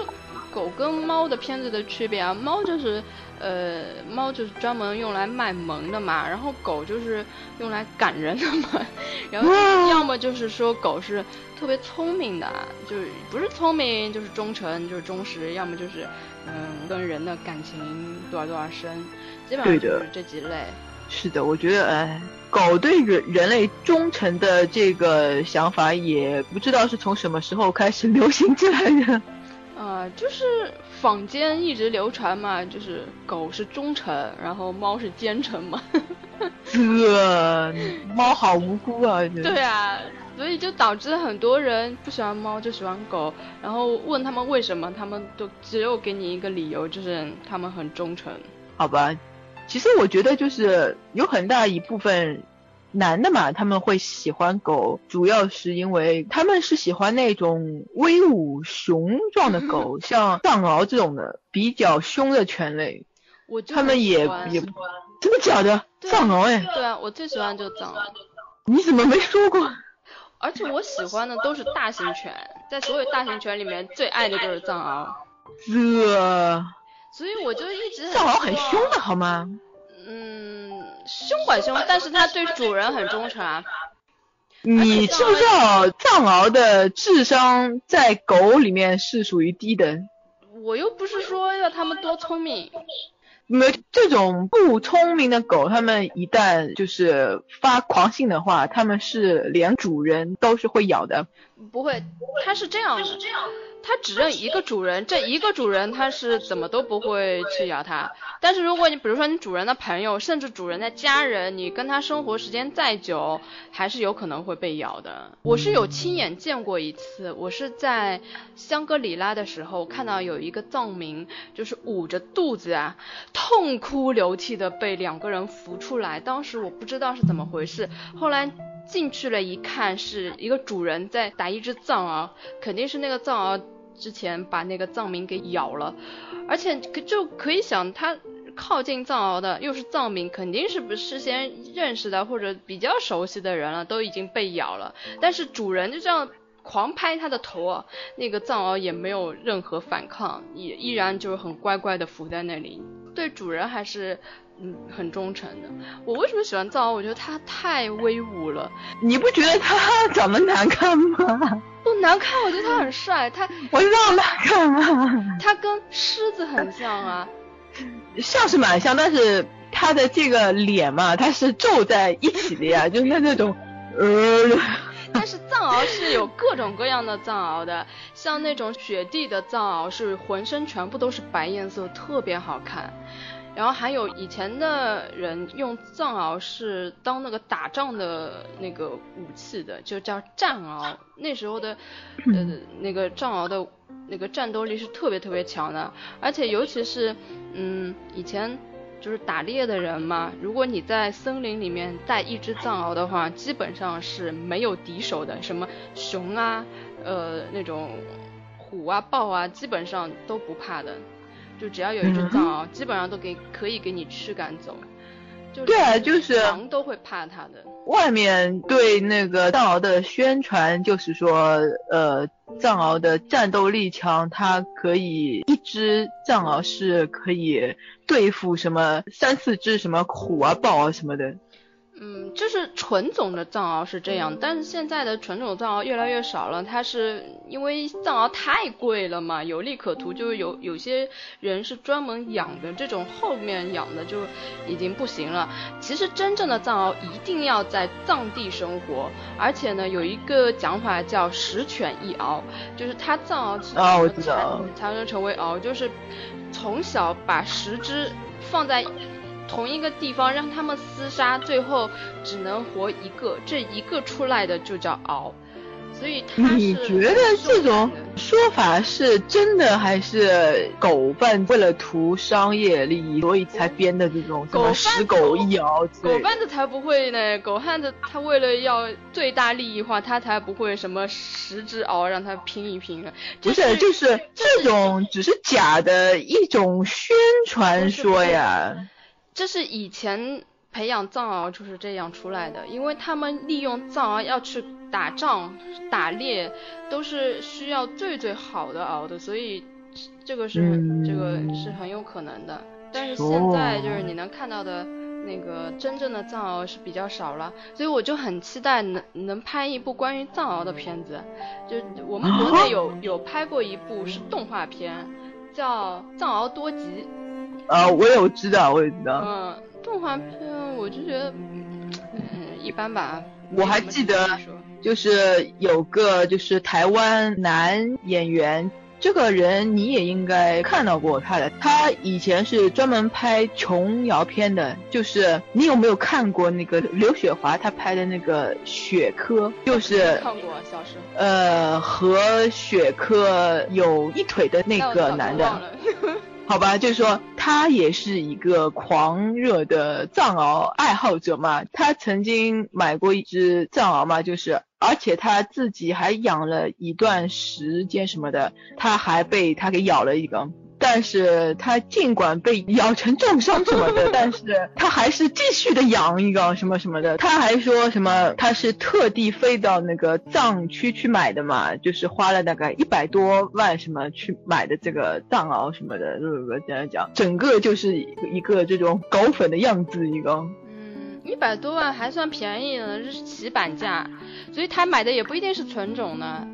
狗跟猫的片子的区别啊，猫就是，呃，猫就是专门用来卖萌的嘛，然后狗就是用来赶人的嘛，然后要么就是说狗是特别聪明的，就是不是聪明就是忠诚就是忠实，要么就是，嗯，跟人的感情多少多少深，基本上就是这几类。是的，我觉得，哎，狗对人人类忠诚的这个想法，也不知道是从什么时候开始流行起来的。啊，就是坊间一直流传嘛，就是狗是忠诚，然后猫是奸臣嘛。这 猫好无辜啊！对啊，所以就导致很多人不喜欢猫就喜欢狗，然后问他们为什么，他们都只有给你一个理由，就是他们很忠诚。好吧。其实我觉得就是有很大一部分男的嘛，他们会喜欢狗，主要是因为他们是喜欢那种威武雄壮的狗，像藏獒这种的比较凶的犬类。我他们也也真的假的？藏獒哎。对啊，我最喜欢就藏獒。你怎么没说过？而且我喜欢的都是大型犬，在所有大型犬里面最爱的就是藏獒。这。所以我就一直藏獒很凶的好吗？嗯，凶管凶，但是它对主人很忠诚啊。你知不知道藏獒的智商在狗里面是属于低的？我又不是说要它们多聪明。没这种不聪明的狗，它们一旦就是发狂性的话，它们是连主人都是会咬的。不会，它是这样的。它只认一个主人，这一个主人它是怎么都不会去咬它。但是如果你比如说你主人的朋友，甚至主人的家人，你跟他生活时间再久，还是有可能会被咬的。我是有亲眼见过一次，我是在香格里拉的时候看到有一个藏民，就是捂着肚子啊，痛哭流涕的被两个人扶出来。当时我不知道是怎么回事，后来进去了一看，是一个主人在打一只藏獒，肯定是那个藏獒。之前把那个藏民给咬了，而且就可以想，他靠近藏獒的又是藏民，肯定是不事先认识的或者比较熟悉的人了，都已经被咬了。但是主人就这样狂拍他的头啊，那个藏獒也没有任何反抗，也依然就是很乖乖的伏在那里，对主人还是。嗯，很忠诚的。我为什么喜欢藏獒？我觉得它太威武了。你不觉得它长得难看吗？不难看，我觉得它很帅。它我知道难看吗？它跟狮子很像啊。像是蛮像，但是它的这个脸嘛，它是皱在一起的呀，就是那种呃。但是藏獒是有各种各样的藏獒的，像那种雪地的藏獒是浑身全部都是白颜色，特别好看。然后还有以前的人用藏獒是当那个打仗的那个武器的，就叫战獒。那时候的呃那个藏獒的那个战斗力是特别特别强的，而且尤其是嗯以前就是打猎的人嘛，如果你在森林里面带一只藏獒的话，基本上是没有敌手的，什么熊啊呃那种虎啊豹啊，基本上都不怕的。就只要有一只藏獒，基本上都给可以给你驱赶走。对啊，就是狼都会怕它的。外面对那个藏獒的宣传就是说，呃，藏獒的战斗力强，它可以一只藏獒是可以对付什么三四只什么虎啊、豹啊什么的。嗯，就是纯种的藏獒是这样，但是现在的纯种藏獒越来越少了。它是因为藏獒太贵了嘛，有利可图，就是有有些人是专门养的，这种后面养的就已经不行了。其实真正的藏獒一定要在藏地生活，而且呢，有一个讲法叫十犬一獒，就是它藏獒啊，我知道，才能成为獒，就是从小把十只放在。同一个地方让他们厮杀，最后只能活一个，这一个出来的就叫獒。所以你觉得这种说法是真的，还是狗贩为了图商业利益，所以才编的这种什么十狗一獒？狗贩子才不会呢！狗贩子他为了要最大利益化，他才不会什么十只獒让他拼一拼啊！不是，就是这种只是假的一种宣传说呀。这是以前培养藏獒就是这样出来的，因为他们利用藏獒要去打仗、打猎，都是需要最最好的獒的，所以这个是这个是很有可能的。但是现在就是你能看到的那个真正的藏獒是比较少了，所以我就很期待能能拍一部关于藏獒的片子。就我们国内有有拍过一部是动画片，叫《藏獒多吉》。啊，我有知道，我也知道。嗯，动画片我就觉得，嗯，一般吧。我还记得，就是有个就是台湾男演员，这个人你也应该看到过他的。他以前是专门拍琼瑶片的，就是你有没有看过那个刘雪华他拍的那个《雪珂》？就是看过小时候。呃，和雪珂有一腿的那个男的。好吧，就是说他也是一个狂热的藏獒爱好者嘛，他曾经买过一只藏獒嘛，就是而且他自己还养了一段时间什么的，他还被他给咬了一个。但是他尽管被咬成重伤什么的，但是他还是继续的养一个什么什么的。他还说什么他是特地飞到那个藏区去买的嘛，就是花了大概一百多万什么去买的这个藏獒什么的，是不是这样讲？整个就是一个这种狗粉的样子一个。嗯，一百多万还算便宜了，这是起板价，所以他买的也不一定是纯种的。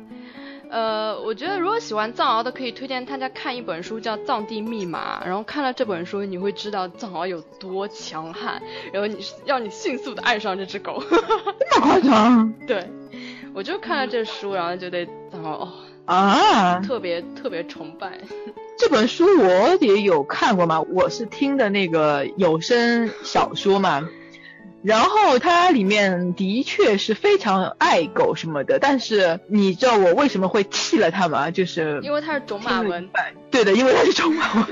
呃，我觉得如果喜欢藏獒的，可以推荐大家看一本书，叫《藏地密码》。然后看了这本书，你会知道藏獒有多强悍，然后你让你迅速的爱上这只狗。这么夸张？对，我就看了这书，然后就对藏獒哦啊，特别特别崇拜。这本书我也有看过嘛，我是听的那个有声小说嘛。然后它里面的确是非常爱狗什么的，但是你知道我为什么会弃了它吗？就是因为它是种马文。对的，因为它是种马文。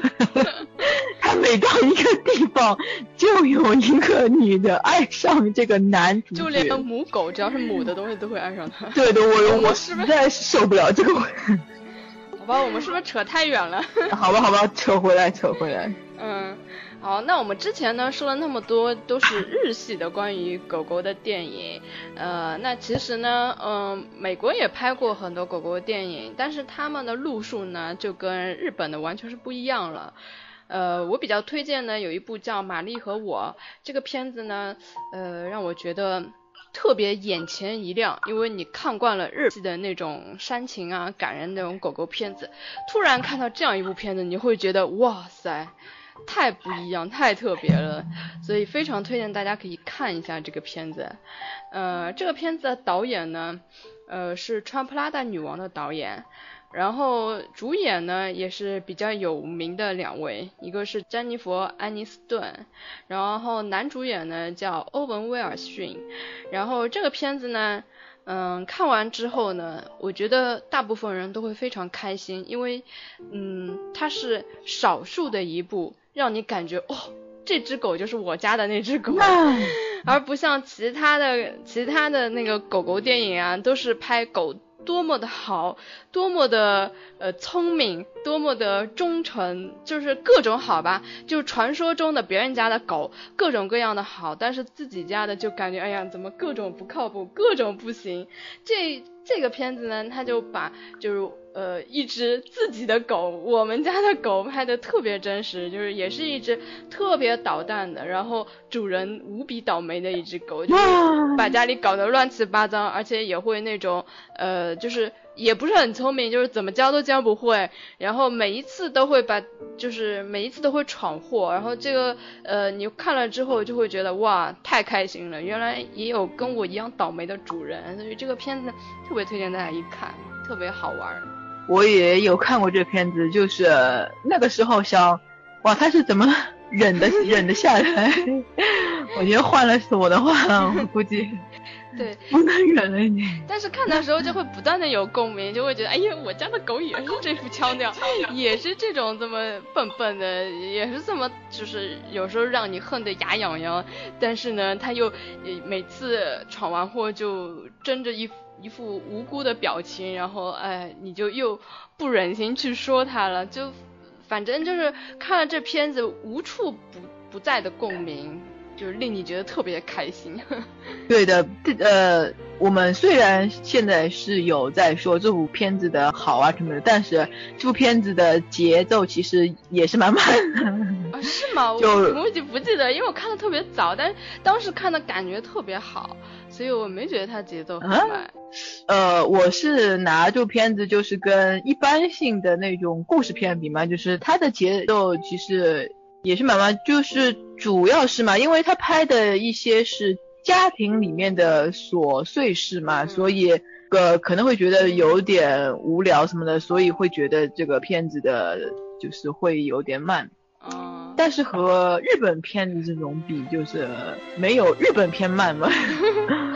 它每到一个地方，就有一个女的爱上这个男主就连母狗，只要是母的东西都会爱上它。对的，我我实在是受不了这个。好吧，我们是不是扯太远了？好吧，好吧，扯回来，扯回来。嗯。好，那我们之前呢说了那么多都是日系的关于狗狗的电影，呃，那其实呢，嗯，美国也拍过很多狗狗的电影，但是他们的路数呢就跟日本的完全是不一样了。呃，我比较推荐呢有一部叫《玛丽和我》这个片子呢，呃，让我觉得特别眼前一亮，因为你看惯了日系的那种煽情啊、感人那种狗狗片子，突然看到这样一部片子，你会觉得哇塞。太不一样，太特别了，所以非常推荐大家可以看一下这个片子。呃，这个片子的导演呢，呃，是《穿普拉达女王》的导演，然后主演呢也是比较有名的两位，一个是詹妮弗·安妮斯顿，然后男主演呢叫欧文·威尔逊。然后这个片子呢，嗯，看完之后呢，我觉得大部分人都会非常开心，因为，嗯，它是少数的一部。让你感觉哦，这只狗就是我家的那只狗，而不像其他的其他的那个狗狗电影啊，都是拍狗多么的好，多么的呃聪明，多么的忠诚，就是各种好吧，就是传说中的别人家的狗各种各样的好，但是自己家的就感觉哎呀，怎么各种不靠谱，各种不行。这这个片子呢，他就把就是呃一只自己的狗，我们家的狗拍的特别真实，就是也是一只特别捣蛋的，然后主人无比倒霉的一只狗，就是把家里搞得乱七八糟，而且也会那种呃就是也不是很聪明，就是怎么教都教不会，然后每一次都会把就是每一次都会闯祸，然后这个呃你看了之后就会觉得哇太开心了，原来也有跟我一样倒霉的主人，所以这个片子。特别推荐大家一看，特别好玩。我也有看过这片子，就是那个时候想，哇，他是怎么忍的忍得下来？我觉得换了是我的话，我估计对不能忍了你。但是看的时候就会不断的有共鸣，就会觉得，哎呀，我家的狗也是这副 腔调，也是这种这么笨笨的，也是这么就是有时候让你恨得牙痒痒。但是呢，它又每次闯完祸就睁着一。一副无辜的表情，然后哎，你就又不忍心去说他了，就反正就是看了这片子无处不不在的共鸣。就是令你觉得特别开心。对的，呃，我们虽然现在是有在说这部片子的好啊什么的，但是这部片子的节奏其实也是蛮慢的。啊，是吗？就我已经不记得，因为我看的特别早，但是当时看的感觉特别好，所以我没觉得它节奏很慢。呃，我是拿这部片子就是跟一般性的那种故事片比嘛，就是它的节奏其实。也是蛮慢，就是主要是嘛，因为他拍的一些是家庭里面的琐碎事嘛，所以呃可能会觉得有点无聊什么的，所以会觉得这个片子的就是会有点慢。嗯，但是和日本片子这种比，就是没有日本片慢嘛。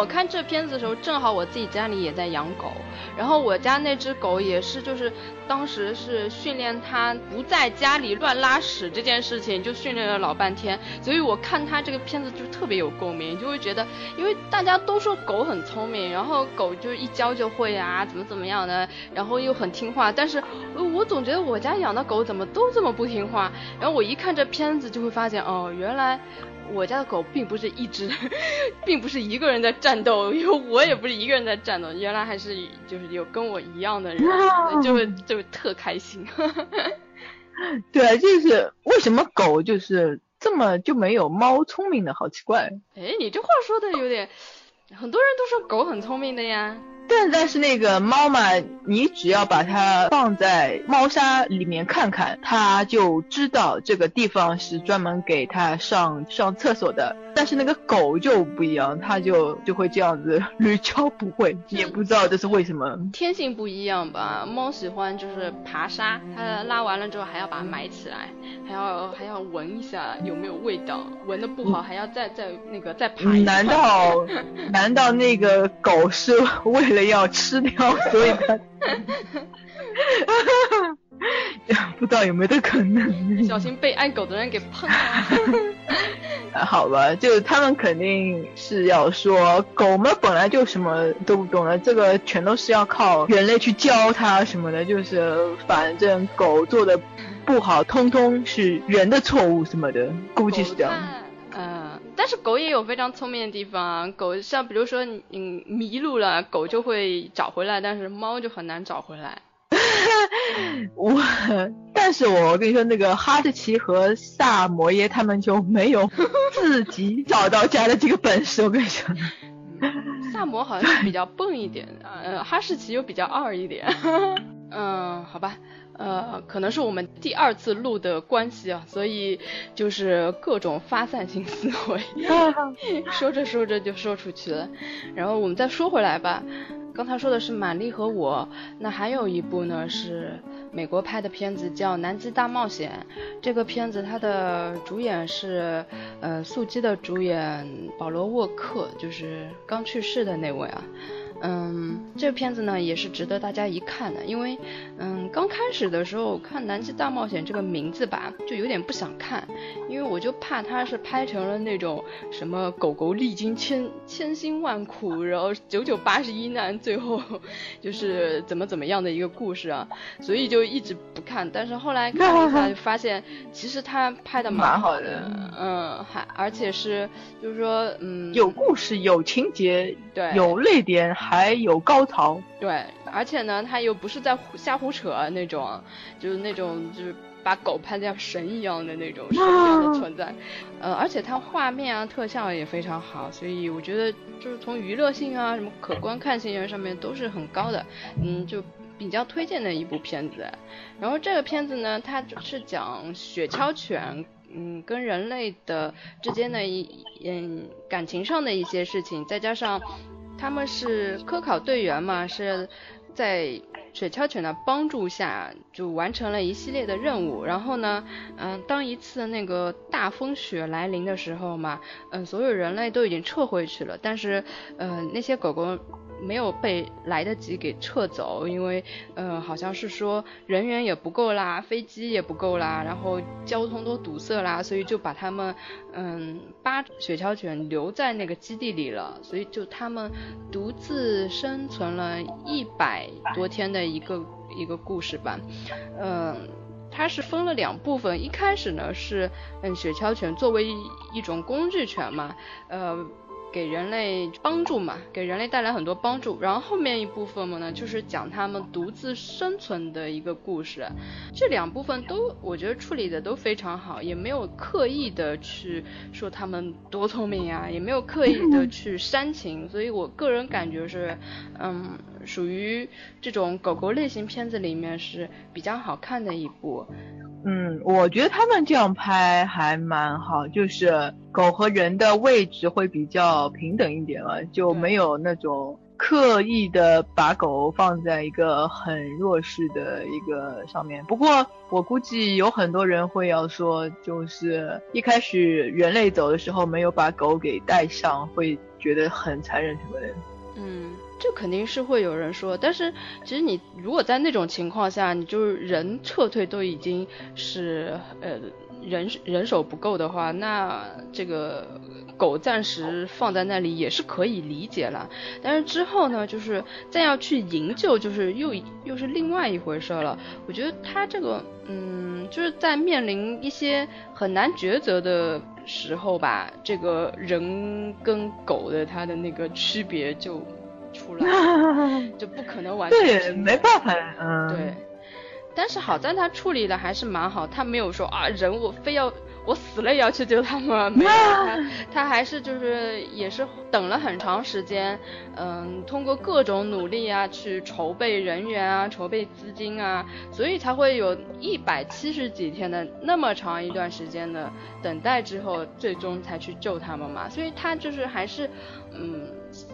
我看这片子的时候，正好我自己家里也在养狗，然后我家那只狗也是，就是当时是训练它不在家里乱拉屎这件事情，就训练了老半天，所以我看它这个片子就特别有共鸣，就会觉得，因为大家都说狗很聪明，然后狗就一教就会啊，怎么怎么样的，然后又很听话，但是我总觉得我家养的狗怎么都这么不听话，然后我一看这片子就会发现，哦，原来。我家的狗并不是一只，并不是一个人在战斗，因为我也不是一个人在战斗，原来还是就是有跟我一样的人，就会就特开心。对，就是为什么狗就是这么就没有猫聪明的，好奇怪。哎，你这话说的有点，很多人都说狗很聪明的呀。但但是那个猫嘛，你只要把它放在猫砂里面看看，它就知道这个地方是专门给它上上厕所的。但是那个狗就不一样，它就就会这样子屡教不会，也不知道这是为什么。天性不一样吧？猫喜欢就是爬沙，它拉完了之后还要把它埋起来，还要还要闻一下有没有味道，闻的不好还要再再那个再爬一难道 难道那个狗是为了？要吃掉，所以它，不知道有没有这可能。小心被爱狗的人给碰了。好吧，就他们肯定是要说，狗们本来就什么都不懂了，这个全都是要靠人类去教它什么的，就是反正狗做的不好，通通是人的错误什么的，估计是这样。嗯，但是狗也有非常聪明的地方啊。狗像比如说你迷路了，狗就会找回来，但是猫就很难找回来。我，但是我跟你说，那个哈士奇和萨摩耶他们就没有 自己找到家的这个本事。我跟你说，萨摩好像是比较笨一点，呃，哈士奇又比较二一点。嗯，好吧。呃，可能是我们第二次录的关系啊，所以就是各种发散性思维，说着说着就说出去了。然后我们再说回来吧，刚才说的是玛丽和我，那还有一部呢是美国拍的片子叫《南极大冒险》。这个片子它的主演是呃速激的主演保罗沃克，就是刚去世的那位啊。嗯，这个片子呢也是值得大家一看的，因为，嗯，刚开始的时候看《南极大冒险》这个名字吧，就有点不想看，因为我就怕它是拍成了那种什么狗狗历经千千辛万苦，然后九九八十一难，最后 就是怎么怎么样的一个故事啊，所以就一直不看。但是后来看了一下，就发现其实他拍的蛮好的，嗯，还而且是就是说，嗯，有故事，有情节，对，有泪点。还有高潮，对，而且呢，他又不是在瞎胡扯那种，就是那种就是把狗拍的像神一样的那种神一样的存在，呃，而且它画面啊特效也非常好，所以我觉得就是从娱乐性啊什么可观看性上面都是很高的，嗯，就比较推荐的一部片子。然后这个片子呢，它是讲雪橇犬，嗯，跟人类的之间的一嗯感情上的一些事情，再加上。他们是科考队员嘛，是在雪橇犬的帮助下就完成了一系列的任务。然后呢，嗯，当一次那个大风雪来临的时候嘛，嗯，所有人类都已经撤回去了，但是，嗯，那些狗狗。没有被来得及给撤走，因为，呃，好像是说人员也不够啦，飞机也不够啦，然后交通都堵塞啦，所以就把他们，嗯，八雪橇犬留在那个基地里了，所以就他们独自生存了一百多天的一个一个故事吧，嗯，它是分了两部分，一开始呢是，嗯，雪橇犬作为一种工具犬嘛，呃。给人类帮助嘛，给人类带来很多帮助。然后后面一部分嘛呢，就是讲他们独自生存的一个故事。这两部分都我觉得处理的都非常好，也没有刻意的去说他们多聪明呀，也没有刻意的去煽情。所以我个人感觉是，嗯，属于这种狗狗类型片子里面是比较好看的一部。嗯，我觉得他们这样拍还蛮好，就是狗和人的位置会比较平等一点了，就没有那种刻意的把狗放在一个很弱势的一个上面。不过我估计有很多人会要说，就是一开始人类走的时候没有把狗给带上，会觉得很残忍什么的。嗯。这肯定是会有人说，但是其实你如果在那种情况下，你就是人撤退都已经是呃人人手不够的话，那这个狗暂时放在那里也是可以理解了。但是之后呢，就是再要去营救，就是又又是另外一回事了。我觉得他这个嗯，就是在面临一些很难抉择的时候吧，这个人跟狗的它的那个区别就。出来 就不可能完全对，没办法，嗯，对。但是好在他处理的还是蛮好，他没有说啊人我非要我死了也要去救他们，没有，他他还是就是也是等了很长时间，嗯，通过各种努力啊去筹备人员啊，筹备资金啊，所以才会有一百七十几天的那么长一段时间的等待之后，最终才去救他们嘛。所以他就是还是嗯。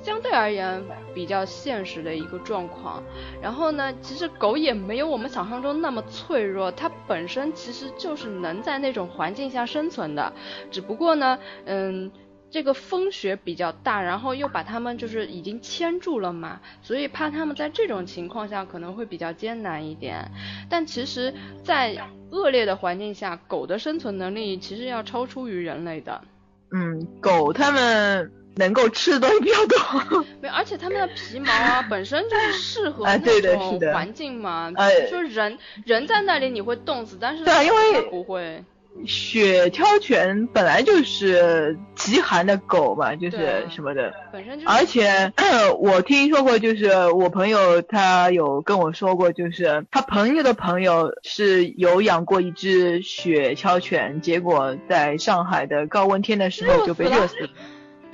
相对而言比较现实的一个状况，然后呢，其实狗也没有我们想象中那么脆弱，它本身其实就是能在那种环境下生存的，只不过呢，嗯，这个风雪比较大，然后又把它们就是已经牵住了嘛，所以怕它们在这种情况下可能会比较艰难一点，但其实，在恶劣的环境下，狗的生存能力其实要超出于人类的。嗯，狗它们。能够吃的东西比较多，没有，而且它们的皮毛啊，本身就是适合那种环境嘛。呃，说人人在那里你会冻死，但是对啊，因为不会。雪橇犬本来就是极寒的狗嘛，就是什么的。本身就。而且 我听说过，就是我朋友他有跟我说过，就是他朋友的朋友是有养过一只雪橇犬，结果在上海的高温天的时候就被热死了。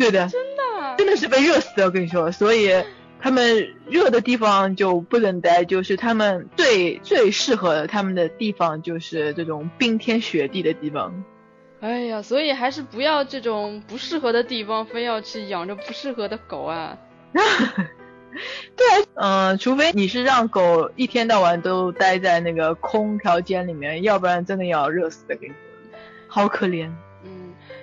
对的，真的，真的是被热死的，我跟你说，所以他们热的地方就不能待，就是他们最最适合他们的地方就是这种冰天雪地的地方。哎呀，所以还是不要这种不适合的地方，非要去养着不适合的狗啊。对，嗯，除非你是让狗一天到晚都待在那个空调间里面，要不然真的要热死的，跟你说，好可怜。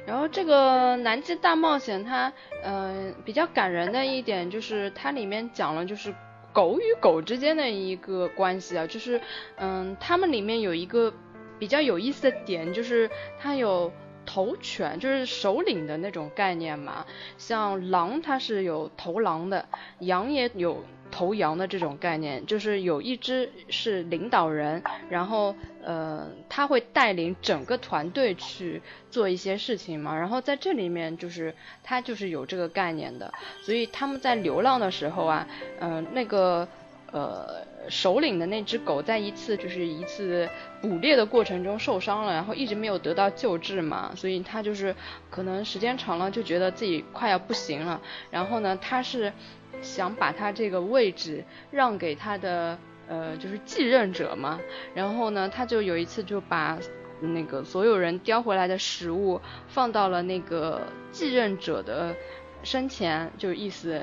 然后这个南极大冒险它，嗯，比较感人的一点就是它里面讲了就是狗与狗之间的一个关系啊，就是嗯，他们里面有一个比较有意思的点，就是它有。头犬就是首领的那种概念嘛，像狼它是有头狼的，羊也有头羊的这种概念，就是有一只是领导人，然后呃他会带领整个团队去做一些事情嘛，然后在这里面就是他就是有这个概念的，所以他们在流浪的时候啊，嗯那个。呃，首领的那只狗在一次就是一次捕猎的过程中受伤了，然后一直没有得到救治嘛，所以他就是可能时间长了就觉得自己快要不行了。然后呢，他是想把他这个位置让给他的呃就是继任者嘛。然后呢，他就有一次就把那个所有人叼回来的食物放到了那个继任者的身前，就意思。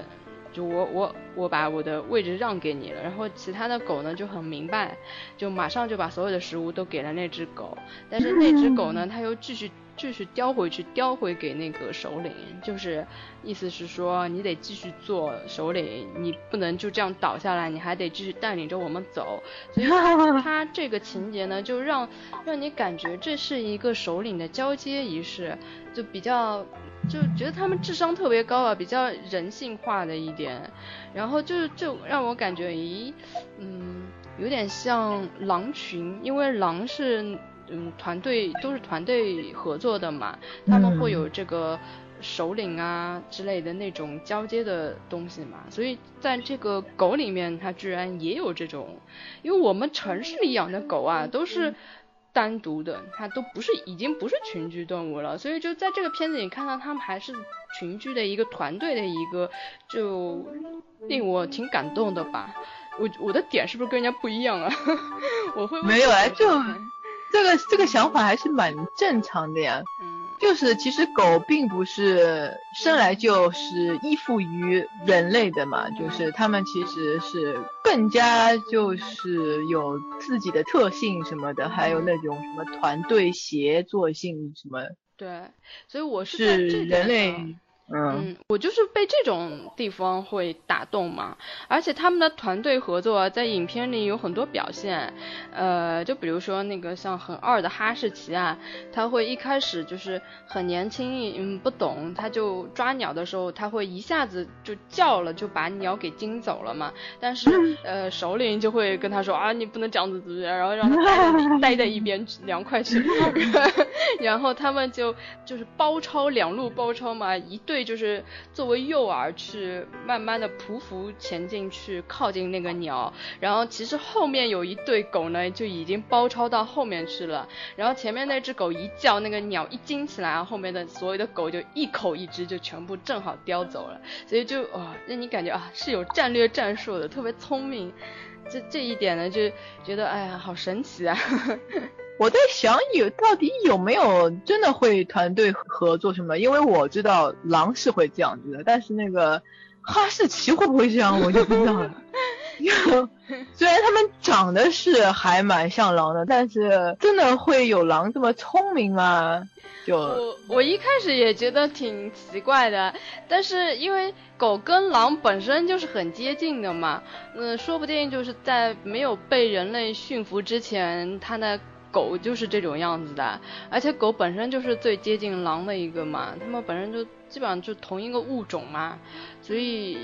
就我我我把我的位置让给你了，然后其他的狗呢就很明白，就马上就把所有的食物都给了那只狗，但是那只狗呢，它又继续继续叼回去，叼回给那个首领，就是意思是说你得继续做首领，你不能就这样倒下来，你还得继续带领着我们走。所以 他这个情节呢，就让让你感觉这是一个首领的交接仪式，就比较。就觉得他们智商特别高啊，比较人性化的一点，然后就就让我感觉，咦，嗯，有点像狼群，因为狼是嗯团队都是团队合作的嘛，他们会有这个首领啊之类的那种交接的东西嘛，所以在这个狗里面，它居然也有这种，因为我们城市里养的狗啊都是。单独的，它都不是，已经不是群居动物了，所以就在这个片子里看到他们还是群居的一个团队的一个，就令我挺感动的吧。我我的点是不是跟人家不一样啊？我会没有啊，就这个这个想法还是蛮正常的呀。嗯。就是其实狗并不是生来就是依附于人类的嘛，就是它们其实是更加就是有自己的特性什么的，还有那种什么团队协作性什么。对，所以我是人类。嗯，我就是被这种地方会打动嘛，而且他们的团队合作在影片里有很多表现，呃，就比如说那个像很二的哈士奇啊，他会一开始就是很年轻，嗯，不懂，他就抓鸟的时候，他会一下子就叫了，就把鸟给惊走了嘛。但是 呃，首领就会跟他说啊，你不能这样子，然后让他待 在一边凉快去，然后他们就就是包抄两路包抄嘛，一对。对就是作为诱饵去慢慢的匍匐前进去靠近那个鸟，然后其实后面有一对狗呢就已经包抄到后面去了，然后前面那只狗一叫，那个鸟一惊起来，后面的所有的狗就一口一只就全部正好叼走了，所以就哦让你感觉啊是有战略战术的，特别聪明，这这一点呢就觉得哎呀好神奇啊。我在想有到底有没有真的会团队合作什么？因为我知道狼是会这样子的，但是那个哈士奇会不会这样，我就不知道了。虽然他们长得是还蛮像狼的，但是真的会有狼这么聪明吗？就我我一开始也觉得挺奇怪的，但是因为狗跟狼本身就是很接近的嘛，嗯，说不定就是在没有被人类驯服之前，它的。狗就是这种样子的，而且狗本身就是最接近狼的一个嘛，它们本身就基本上就同一个物种嘛，所以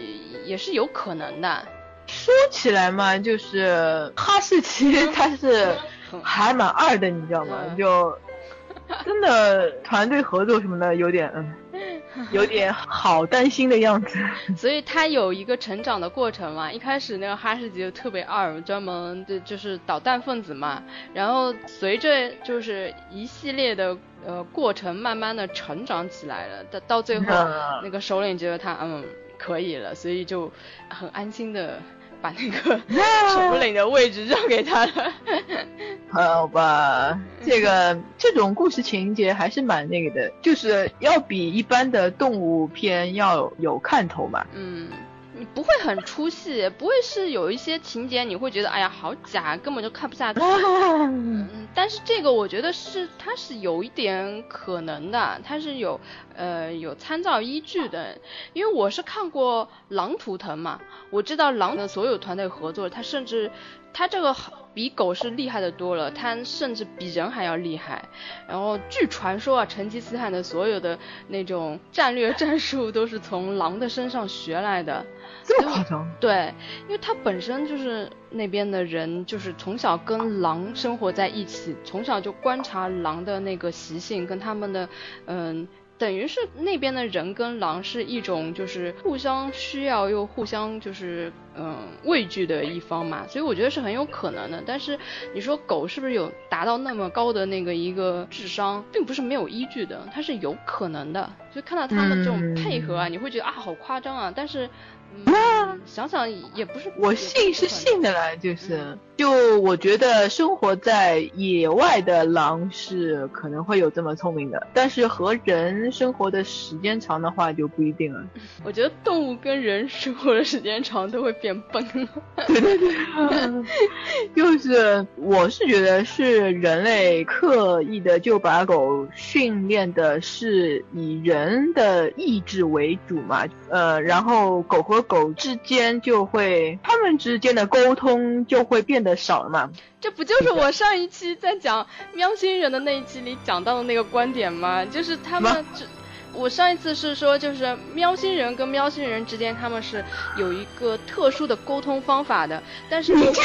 也是有可能的。说起来嘛，就是哈士奇它是还蛮二的，你知道吗？就真的团队合作什么的有点嗯。有点好担心的样子，所以他有一个成长的过程嘛。一开始那个哈士奇就特别二，专门就就是捣蛋分子嘛。然后随着就是一系列的呃过程，慢慢的成长起来了。到到最后，那个首领觉得他嗯可以了，所以就很安心的。把那个 首领的位置让给他了，好吧，这个这种故事情节还是蛮那个的，就是要比一般的动物片要有看头嘛。嗯，你不会很出戏，不会是有一些情节你会觉得哎呀好假，根本就看不下去。嗯，但是这个我觉得是它是有一点可能的，它是有呃有参照依据的，因为我是看过《狼图腾》嘛，我知道狼的所有团队合作，它甚至它这个比狗是厉害的多了，它甚至比人还要厉害。然后据传说啊，成吉思汗的所有的那种战略战术都是从狼的身上学来的。这么夸张？对，因为它本身就是那边的人，就是从小跟狼生活在一起，从小就观察狼的那个习性，跟他们的嗯。等于是那边的人跟狼是一种，就是互相需要又互相就是嗯畏惧的一方嘛，所以我觉得是很有可能的。但是你说狗是不是有达到那么高的那个一个智商，并不是没有依据的，它是有可能的。所以看到他们这种配合啊，你会觉得啊好夸张啊，但是。啊，想想也不是，我信是信的啦，就是，就我觉得生活在野外的狼是可能会有这么聪明的，但是和人生活的时间长的话就不一定了。我觉得动物跟人生活的时间长都会变笨。对对对，就是我是觉得是人类刻意的就把狗训练的是以人的意志为主嘛，呃，然后狗和狗之间就会，他们之间的沟通就会变得少了嘛？这不就是我上一期在讲喵星人的那一期里讲到的那个观点吗？就是他们，我上一次是说，就是喵星人跟喵星人之间他们是有一个特殊的沟通方法的，但是如果，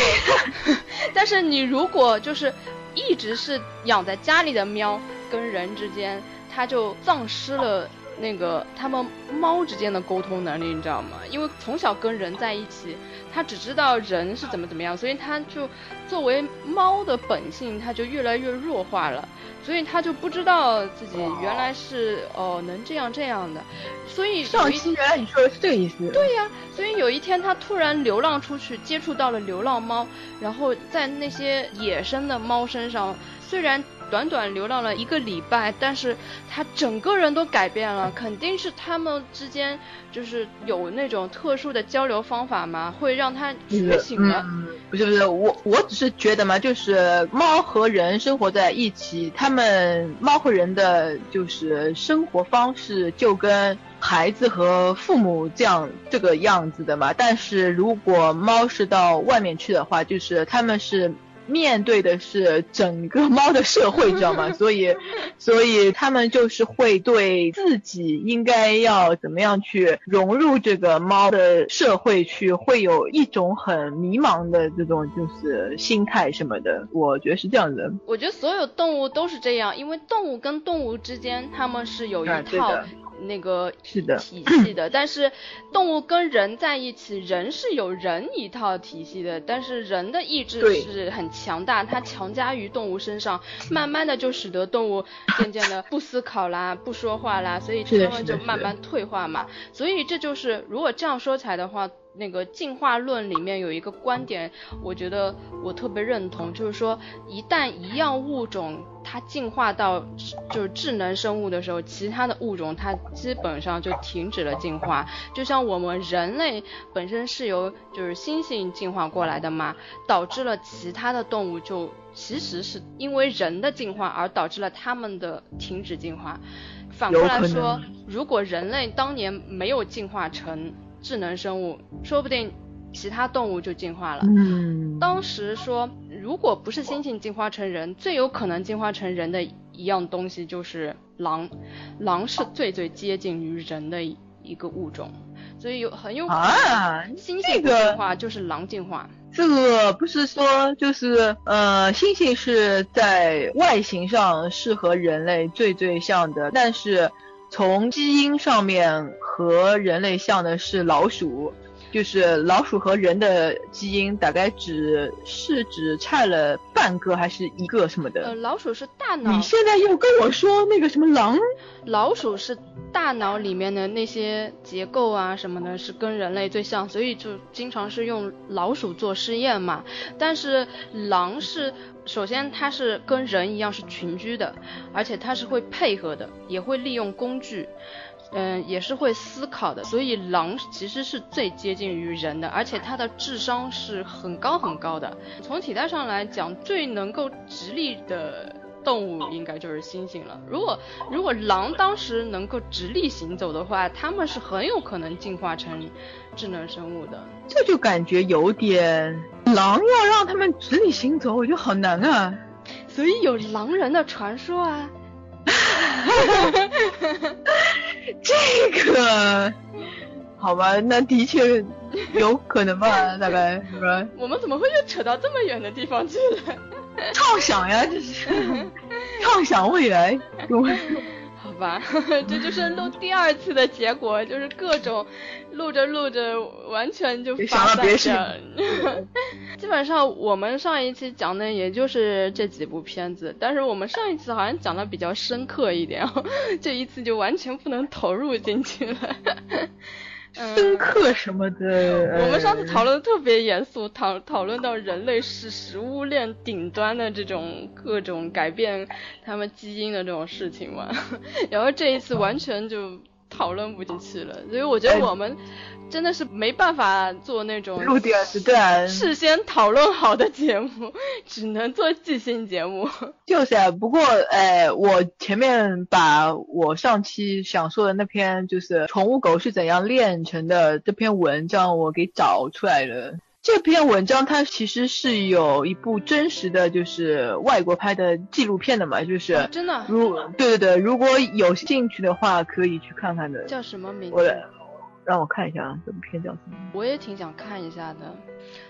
但是你如果就是一直是养在家里的喵跟人之间，它就丧失了。那个他们猫之间的沟通能力，你知道吗？因为从小跟人在一起，它只知道人是怎么怎么样，所以它就作为猫的本性，它就越来越弱化了，所以它就不知道自己原来是哦能这样这样的，所以上期原来你说的是这个意思。对呀，所以有一天它突然流浪出去，接触到了流浪猫，然后在那些野生的猫身上，虽然。短短流浪了一个礼拜，但是他整个人都改变了，肯定是他们之间就是有那种特殊的交流方法嘛，会让他觉醒了。不是不是，我我只是觉得嘛，就是猫和人生活在一起，他们猫和人的就是生活方式就跟孩子和父母这样这个样子的嘛。但是如果猫是到外面去的话，就是他们是。面对的是整个猫的社会，知道吗？所以，所以他们就是会对自己应该要怎么样去融入这个猫的社会去，会有一种很迷茫的这种就是心态什么的。我觉得是这样的。我觉得所有动物都是这样，因为动物跟动物之间，他们是有一套。那个是的体系的，但是动物跟人在一起，人是有人一套体系的，但是人的意志是很强大，它强加于动物身上，慢慢的就使得动物渐渐的不思考啦，不说话啦，所以它们就慢慢退化嘛。所以这就是如果这样说起来的话。那个进化论里面有一个观点，我觉得我特别认同，就是说一旦一样物种它进化到就是智能生物的时候，其他的物种它基本上就停止了进化。就像我们人类本身是由就是猩猩进化过来的嘛，导致了其他的动物就其实是因为人的进化而导致了它们的停止进化。反过来说，如果人类当年没有进化成。智能生物，说不定其他动物就进化了。嗯，当时说，如果不是猩猩进化成人，最有可能进化成人的一样东西就是狼。狼是最最接近于人的一个物种，所以有很有可能猩猩进化就是狼进化。这个不是说就是呃，猩猩是在外形上是和人类最最像的，但是。从基因上面和人类像的是老鼠，就是老鼠和人的基因大概只是只差了半个还是一个什么的。呃，老鼠是大脑。你现在又跟我说那个什么狼？老鼠是大脑里面的那些结构啊什么的，是跟人类最像，所以就经常是用老鼠做试验嘛。但是狼是。首先，它是跟人一样是群居的，而且它是会配合的，也会利用工具，嗯，也是会思考的。所以狼其实是最接近于人的，而且它的智商是很高很高的。从体态上来讲，最能够直立的动物应该就是猩猩了。如果如果狼当时能够直立行走的话，它们是很有可能进化成智能生物的。这就感觉有点，狼要让他们直立行走，我觉得好难啊。所以有狼人的传说啊。这个，好吧，那的确有可能吧，大概是吧？我们怎么会又扯到这么远的地方去了？畅想呀，这是畅想未来。好吧，这就是录第二次的结果，就是各种录着录着，完全就发散着。基本上我们上一期讲的也就是这几部片子，但是我们上一次好像讲的比较深刻一点，这一次就完全不能投入进去了。深刻什么的，我们上次讨论的特别严肃，讨讨论到人类是食物链顶端的这种各种改变他们基因的这种事情嘛，然后这一次完全就。讨论不进去了，所以我觉得我们真的是没办法做那种录点时段事先讨论好的节目，只能做即兴节目。就是啊，不过哎，我前面把我上期想说的那篇就是宠物狗是怎样炼成的这篇文章我给找出来了。这篇文章它其实是有一部真实的就是外国拍的纪录片的嘛，就是真的。如对对对，如果有兴趣的话，可以去看看的。叫什么名字？我让我看一下啊，这部片叫什么？我也挺想看一下的。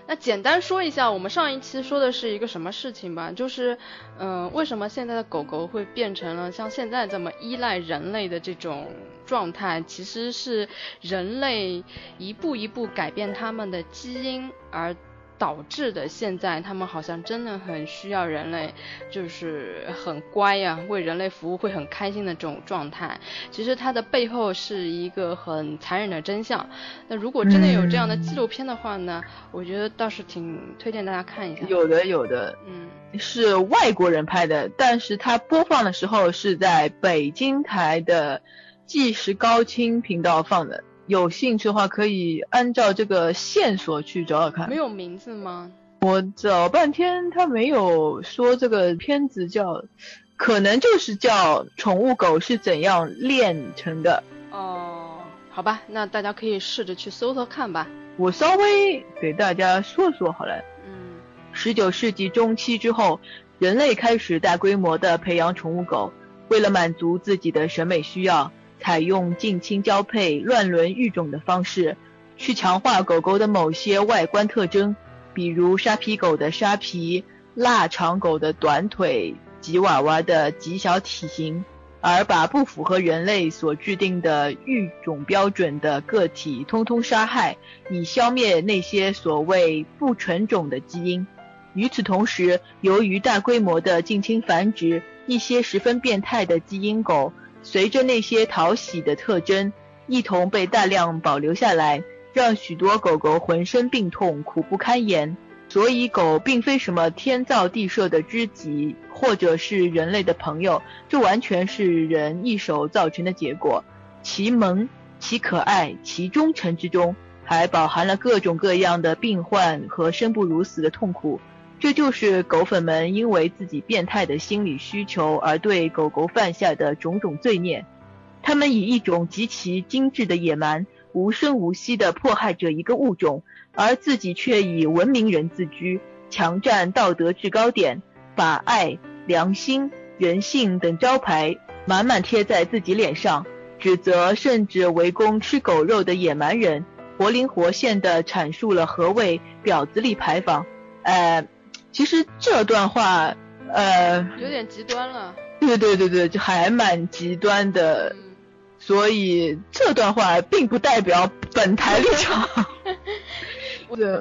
那简单说一下，我们上一期说的是一个什么事情吧？就是，嗯，为什么现在的狗狗会变成了像现在这么依赖人类的这种？状态其实是人类一步一步改变它们的基因而导致的。现在他们好像真的很需要人类，就是很乖呀，为人类服务会很开心的这种状态。其实它的背后是一个很残忍的真相。那如果真的有这样的纪录片的话呢，我觉得倒是挺推荐大家看一下。有的，有的，嗯，是外国人拍的，但是他播放的时候是在北京台的。纪实高清频道放的，有兴趣的话可以按照这个线索去找找看。没有名字吗？我找半天，他没有说这个片子叫，可能就是叫《宠物狗是怎样炼成的》。哦，好吧，那大家可以试着去搜搜看吧。我稍微给大家说说好了。嗯，十九世纪中期之后，人类开始大规模的培养宠物狗，为了满足自己的审美需要。采用近亲交配、乱伦育种的方式，去强化狗狗的某些外观特征，比如沙皮狗的沙皮、腊肠狗的短腿、吉娃娃的极小体型，而把不符合人类所制定的育种标准的个体通通杀害，以消灭那些所谓不纯种的基因。与此同时，由于大规模的近亲繁殖，一些十分变态的基因狗。随着那些讨喜的特征一同被大量保留下来，让许多狗狗浑身病痛，苦不堪言。所以，狗并非什么天造地设的知己，或者是人类的朋友，这完全是人一手造成的结果。其萌、其可爱、其忠诚之中，还饱含了各种各样的病患和生不如死的痛苦。这就是狗粉们因为自己变态的心理需求而对狗狗犯下的种种罪孽。他们以一种极其精致的野蛮，无声无息地迫害着一个物种，而自己却以文明人自居，强占道德制高点，把爱、良心、人性等招牌满满贴在自己脸上，指责甚至围攻吃狗肉的野蛮人，活灵活现地阐述了何谓婊子力牌坊。呃。其实这段话，呃，有点极端了。对对对对，就还蛮极端的，所以这段话并不代表本台立场。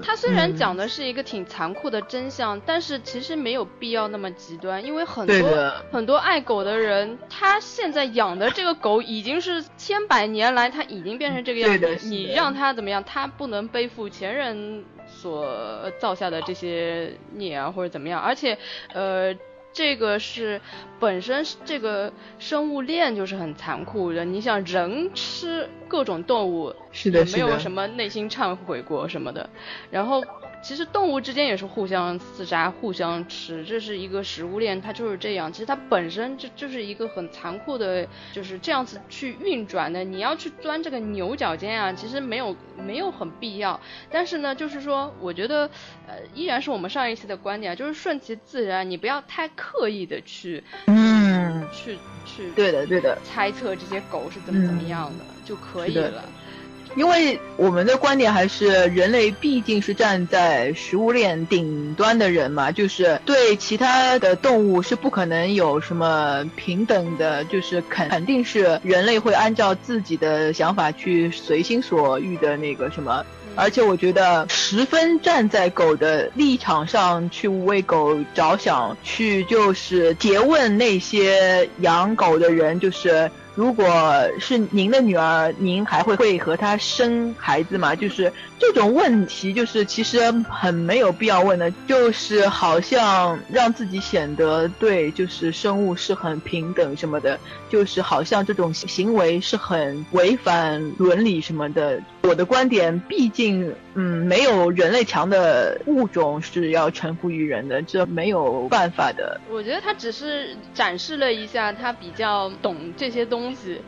他虽然讲的是一个挺残酷的真相，但是其实没有必要那么极端，因为很多很多爱狗的人，他现在养的这个狗已经是千百年来他已经变成这个样子，你让他怎么样，他不能背负前人。所造下的这些孽啊，或者怎么样，而且，呃，这个是本身这个生物链就是很残酷的。你想人吃各种动物，是的，没有什么内心忏悔过什么的。然后其实动物之间也是互相厮杀、互相吃，这是一个食物链，它就是这样。其实它本身就就是一个很残酷的，就是这样子去运转的。你要去钻这个牛角尖啊，其实没有没有很必要。但是呢，就是说，我觉得呃，依然是我们上一期的观点，就是顺其自然，你不要太。刻意的去，嗯，去去，对的对的，猜测这些狗是怎么怎么样的就可以了。因为我们的观点还是人类毕竟是站在食物链顶端的人嘛，就是对其他的动物是不可能有什么平等的，就是肯肯定是人类会按照自己的想法去随心所欲的那个什么。而且我觉得十分站在狗的立场上去为狗着想，去就是诘问那些养狗的人，就是。如果是您的女儿，您还会会和她生孩子吗？就是这种问题，就是其实很没有必要问的，就是好像让自己显得对，就是生物是很平等什么的，就是好像这种行为是很违反伦理什么的。我的观点，毕竟，嗯，没有人类强的物种是要臣服于人的，这没有办法的。我觉得他只是展示了一下他比较懂这些东西，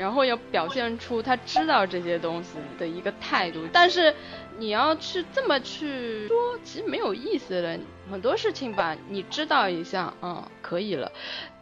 然后要表现出他知道这些东西的一个态度。但是你要去这么去说，其实没有意思的。很多事情吧，你知道一下，嗯，可以了。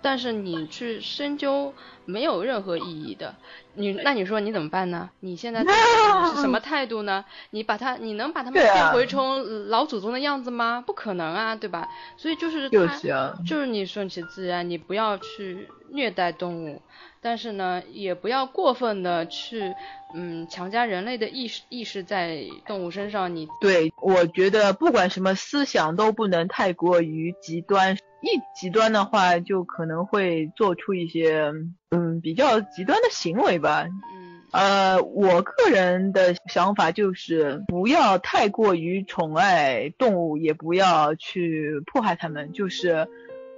但是你去深究没有任何意义的，你那你说你怎么办呢？你现在 是什么态度呢？你把他，你能把他们变回成老祖宗的样子吗？不可能啊，对吧？所以就是他，就是你顺其自然，你不要去虐待动物，但是呢，也不要过分的去，嗯，强加人类的意识意识在动物身上。你对，我觉得不管什么思想都不能太过于极端。一极端的话，就可能会做出一些嗯比较极端的行为吧。嗯，呃，我个人的想法就是不要太过于宠爱动物，也不要去迫害它们。就是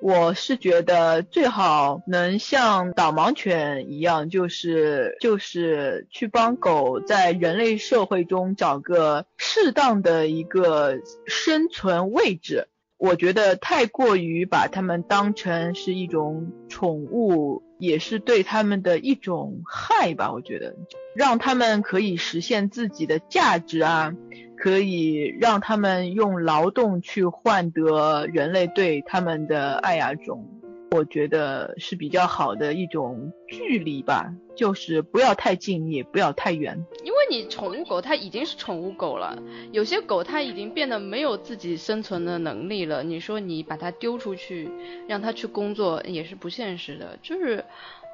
我是觉得最好能像导盲犬一样，就是就是去帮狗在人类社会中找个适当的一个生存位置。我觉得太过于把它们当成是一种宠物，也是对他们的一种害吧。我觉得，让他们可以实现自己的价值啊，可以让他们用劳动去换得人类对他们的爱呀，种。我觉得是比较好的一种距离吧，就是不要太近，也不要太远。因为你宠物狗它已经是宠物狗了，有些狗它已经变得没有自己生存的能力了。你说你把它丢出去，让它去工作也是不现实的。就是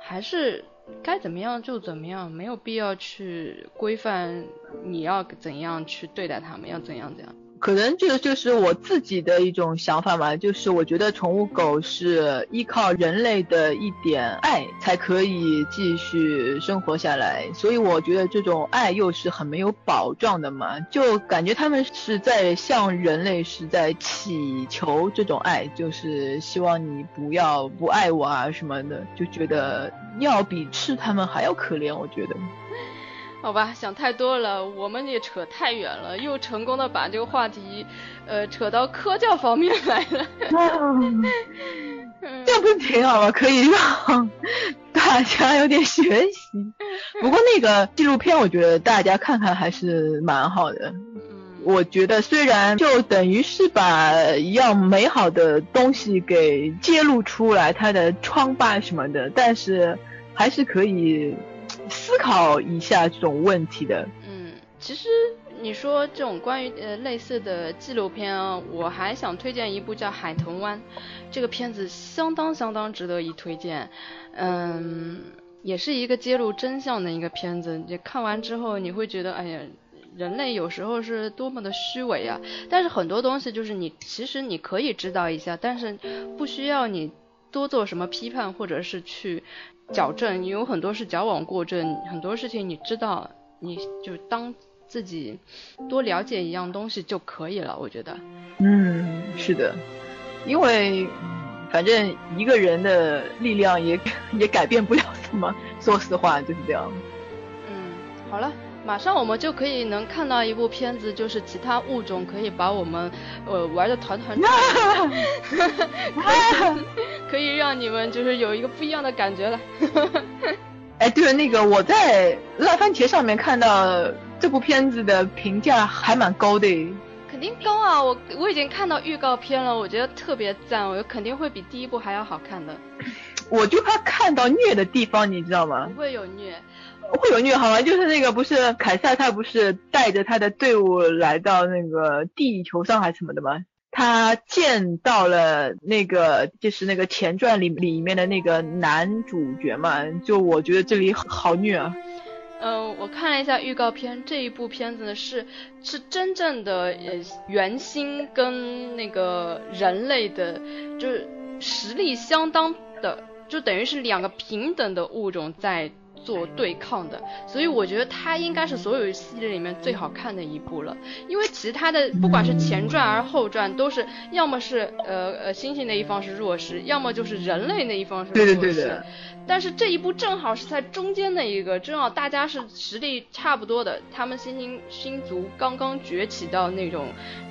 还是该怎么样就怎么样，没有必要去规范你要怎样去对待他们，要怎样怎样。可能这个就是我自己的一种想法嘛，就是我觉得宠物狗是依靠人类的一点爱才可以继续生活下来，所以我觉得这种爱又是很没有保障的嘛，就感觉他们是在向人类是在祈求这种爱，就是希望你不要不爱我啊什么的，就觉得要比吃他们还要可怜，我觉得。好吧，想太多了，我们也扯太远了，又成功的把这个话题，呃，扯到科教方面来了。这样不是挺好吗？可以让 大家有点学习。不过那个纪录片，我觉得大家看看还是蛮好的。我觉得虽然就等于是把一样美好的东西给揭露出来，它的疮疤什么的，但是还是可以。思考一下这种问题的。嗯，其实你说这种关于呃类似的纪录片啊，我还想推荐一部叫《海豚湾》，这个片子相当相当值得一推荐。嗯，也是一个揭露真相的一个片子。你看完之后，你会觉得，哎呀，人类有时候是多么的虚伪啊！但是很多东西就是你其实你可以知道一下，但是不需要你多做什么批判或者是去。矫正你有很多是矫枉过正，很多事情你知道，你就当自己多了解一样东西就可以了，我觉得。嗯，是的，因为反正一个人的力量也也改变不了什么，说实话就是这样。嗯，好了。马上我们就可以能看到一部片子，就是其他物种可以把我们呃玩的团团转，可以让你们就是有一个不一样的感觉了。哎，对了，那个我在烂番茄上面看到这部片子的评价还蛮高的。肯定高啊！我我已经看到预告片了，我觉得特别赞，我肯定会比第一部还要好看的。我就怕看到虐的地方，你知道吗？不会有虐。会有虐好吗？就是那个不是凯撒，他不是带着他的队伍来到那个地球上还是什么的吗？他见到了那个就是那个前传里里面的那个男主角嘛，就我觉得这里好虐啊。嗯，我看了一下预告片，这一部片子呢是是真正的呃原星跟那个人类的，就是实力相当的，就等于是两个平等的物种在。做对抗的，所以我觉得它应该是所有系列里面最好看的一部了。因为其他的不管是前传还是后传，都是要么是呃呃猩猩那一方是弱势，要么就是人类那一方是弱势。对对对对。但是这一部正好是在中间的一个，正好大家是实力差不多的，他们猩猩星族刚刚崛起到那种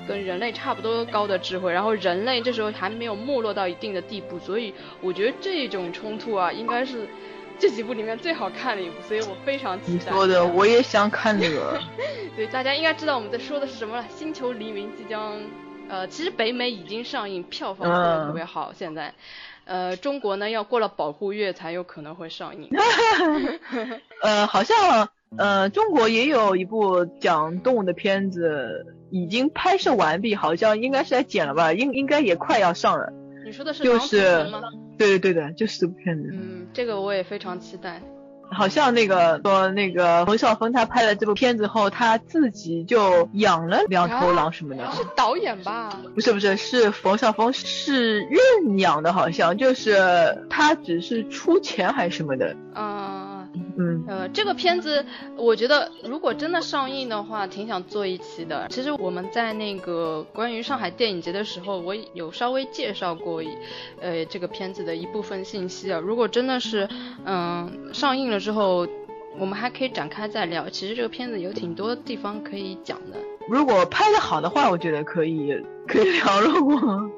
跟人类差不多高的智慧，然后人类这时候还没有没落到一定的地步，所以我觉得这种冲突啊，应该是。这几部里面最好看的一部，所以我非常期待。你说的，我也想看那个。对，大家应该知道我们在说的是什么了。星球黎明即将，呃，其实北美已经上映，票房特别好。现在，呃，中国呢要过了保护月才有可能会上映。呃，好像，呃，中国也有一部讲动物的片子，已经拍摄完毕，好像应该是在剪了吧，应应该也快要上了。你说的是就是吗？对对对的，就是这部片子。嗯，这个我也非常期待。好像那个说那个冯绍峰他拍了这部片子后，他自己就养了两头狼什么的。是导演吧？不是不是，是冯绍峰是认养的，好像就是他只是出钱还是什么的。嗯。嗯，呃，这个片子我觉得如果真的上映的话，挺想做一期的。其实我们在那个关于上海电影节的时候，我有稍微介绍过，呃，这个片子的一部分信息啊。如果真的是，嗯，上映了之后，我们还可以展开再聊。其实这个片子有挺多地方可以讲的。如果拍的好的话，我觉得可以 可以聊。如 果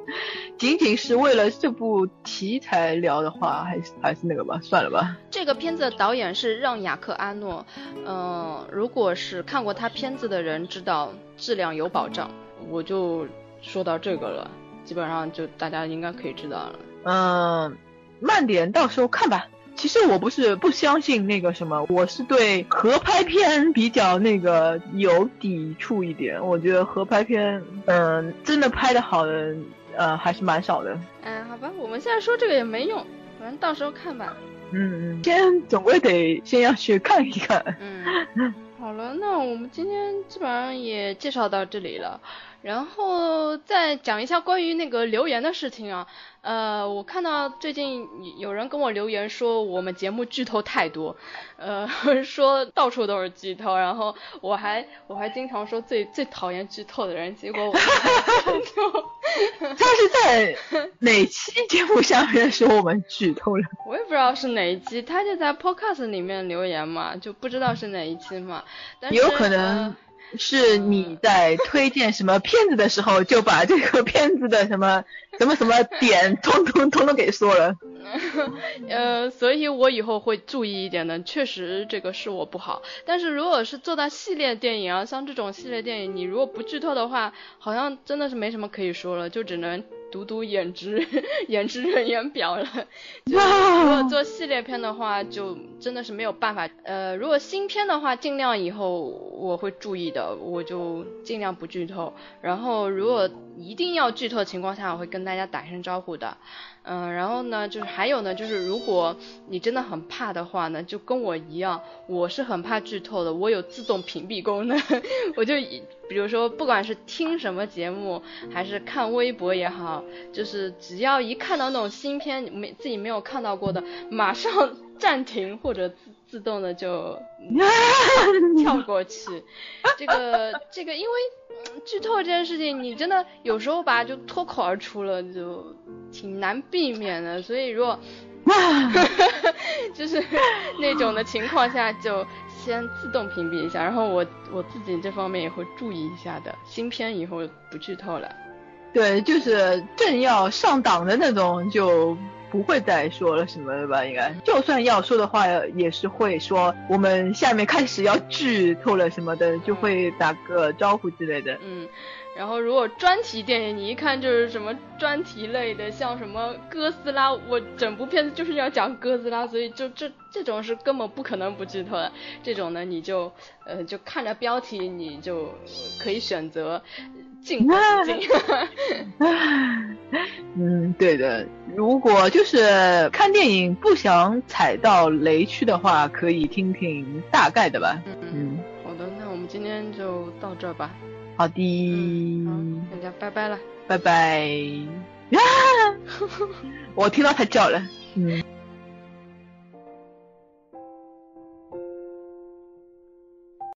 仅仅是为了这部题材聊的话，还是还是那个吧，算了吧。这个片子的导演是让雅克阿诺，嗯，如果是看过他片子的人知道质量有保障，我就说到这个了，基本上就大家应该可以知道了。嗯，慢点，到时候看吧。其实我不是不相信那个什么，我是对合拍片比较那个有抵触一点。我觉得合拍片，嗯，真的拍的好的，呃，还是蛮少的。嗯，好吧，我们现在说这个也没用，反正到时候看吧。嗯嗯，先总归得先要去看一看。嗯，好了，那我们今天基本上也介绍到这里了，然后再讲一下关于那个留言的事情啊。呃，我看到最近有人跟我留言说我们节目剧透太多，呃，说到处都是剧透，然后我还我还经常说最最讨厌剧透的人，结果我他是在哪期节目下面说我们剧透了？我也不知道是哪一期，他就在 Podcast 里面留言嘛，就不知道是哪一期嘛，有可能。是你在推荐什么片子的时候，就把这个片子的什么什么什么点，通通通通给说了。呃，所以我以后会注意一点的。确实这个是我不好，但是如果是做到系列电影啊，像这种系列电影，你如果不剧透的话，好像真的是没什么可以说了，就只能。读读演职 演职人员表了，就如果做系列片的话，就真的是没有办法。呃，如果新片的话，尽量以后我会注意的，我就尽量不剧透。然后如果一定要剧透的情况下，我会跟大家打声招呼的。嗯，然后呢，就是还有呢，就是如果你真的很怕的话呢，就跟我一样，我是很怕剧透的，我有自动屏蔽功能，我就比如说不管是听什么节目，还是看微博也好，就是只要一看到那种新片没自己没有看到过的，马上 暂停或者自自动的就 跳过去。这个这个，因为剧透这件事情，你真的有时候吧就脱口而出了就。挺难避免的，所以如果 就是那种的情况下，就先自动屏蔽一下，然后我我自己这方面也会注意一下的。新片以后不剧透了。对，就是正要上档的那种就不会再说了什么了吧？应该，就算要说的话，也是会说我们下面开始要剧透了什么的，就会打个招呼之类的。嗯。然后，如果专题电影，你一看就是什么专题类的，像什么哥斯拉，我整部片子就是要讲哥斯拉，所以就这这种是根本不可能不剧透的。这种呢，你就呃就看着标题，你就可以选择进进。嗯，对的。如果就是看电影不想踩到雷区的话，可以听听大概的吧。嗯，好的，那我们今天就到这吧。好的，大家拜拜了，拜拜。呀，我听到他叫了，嗯。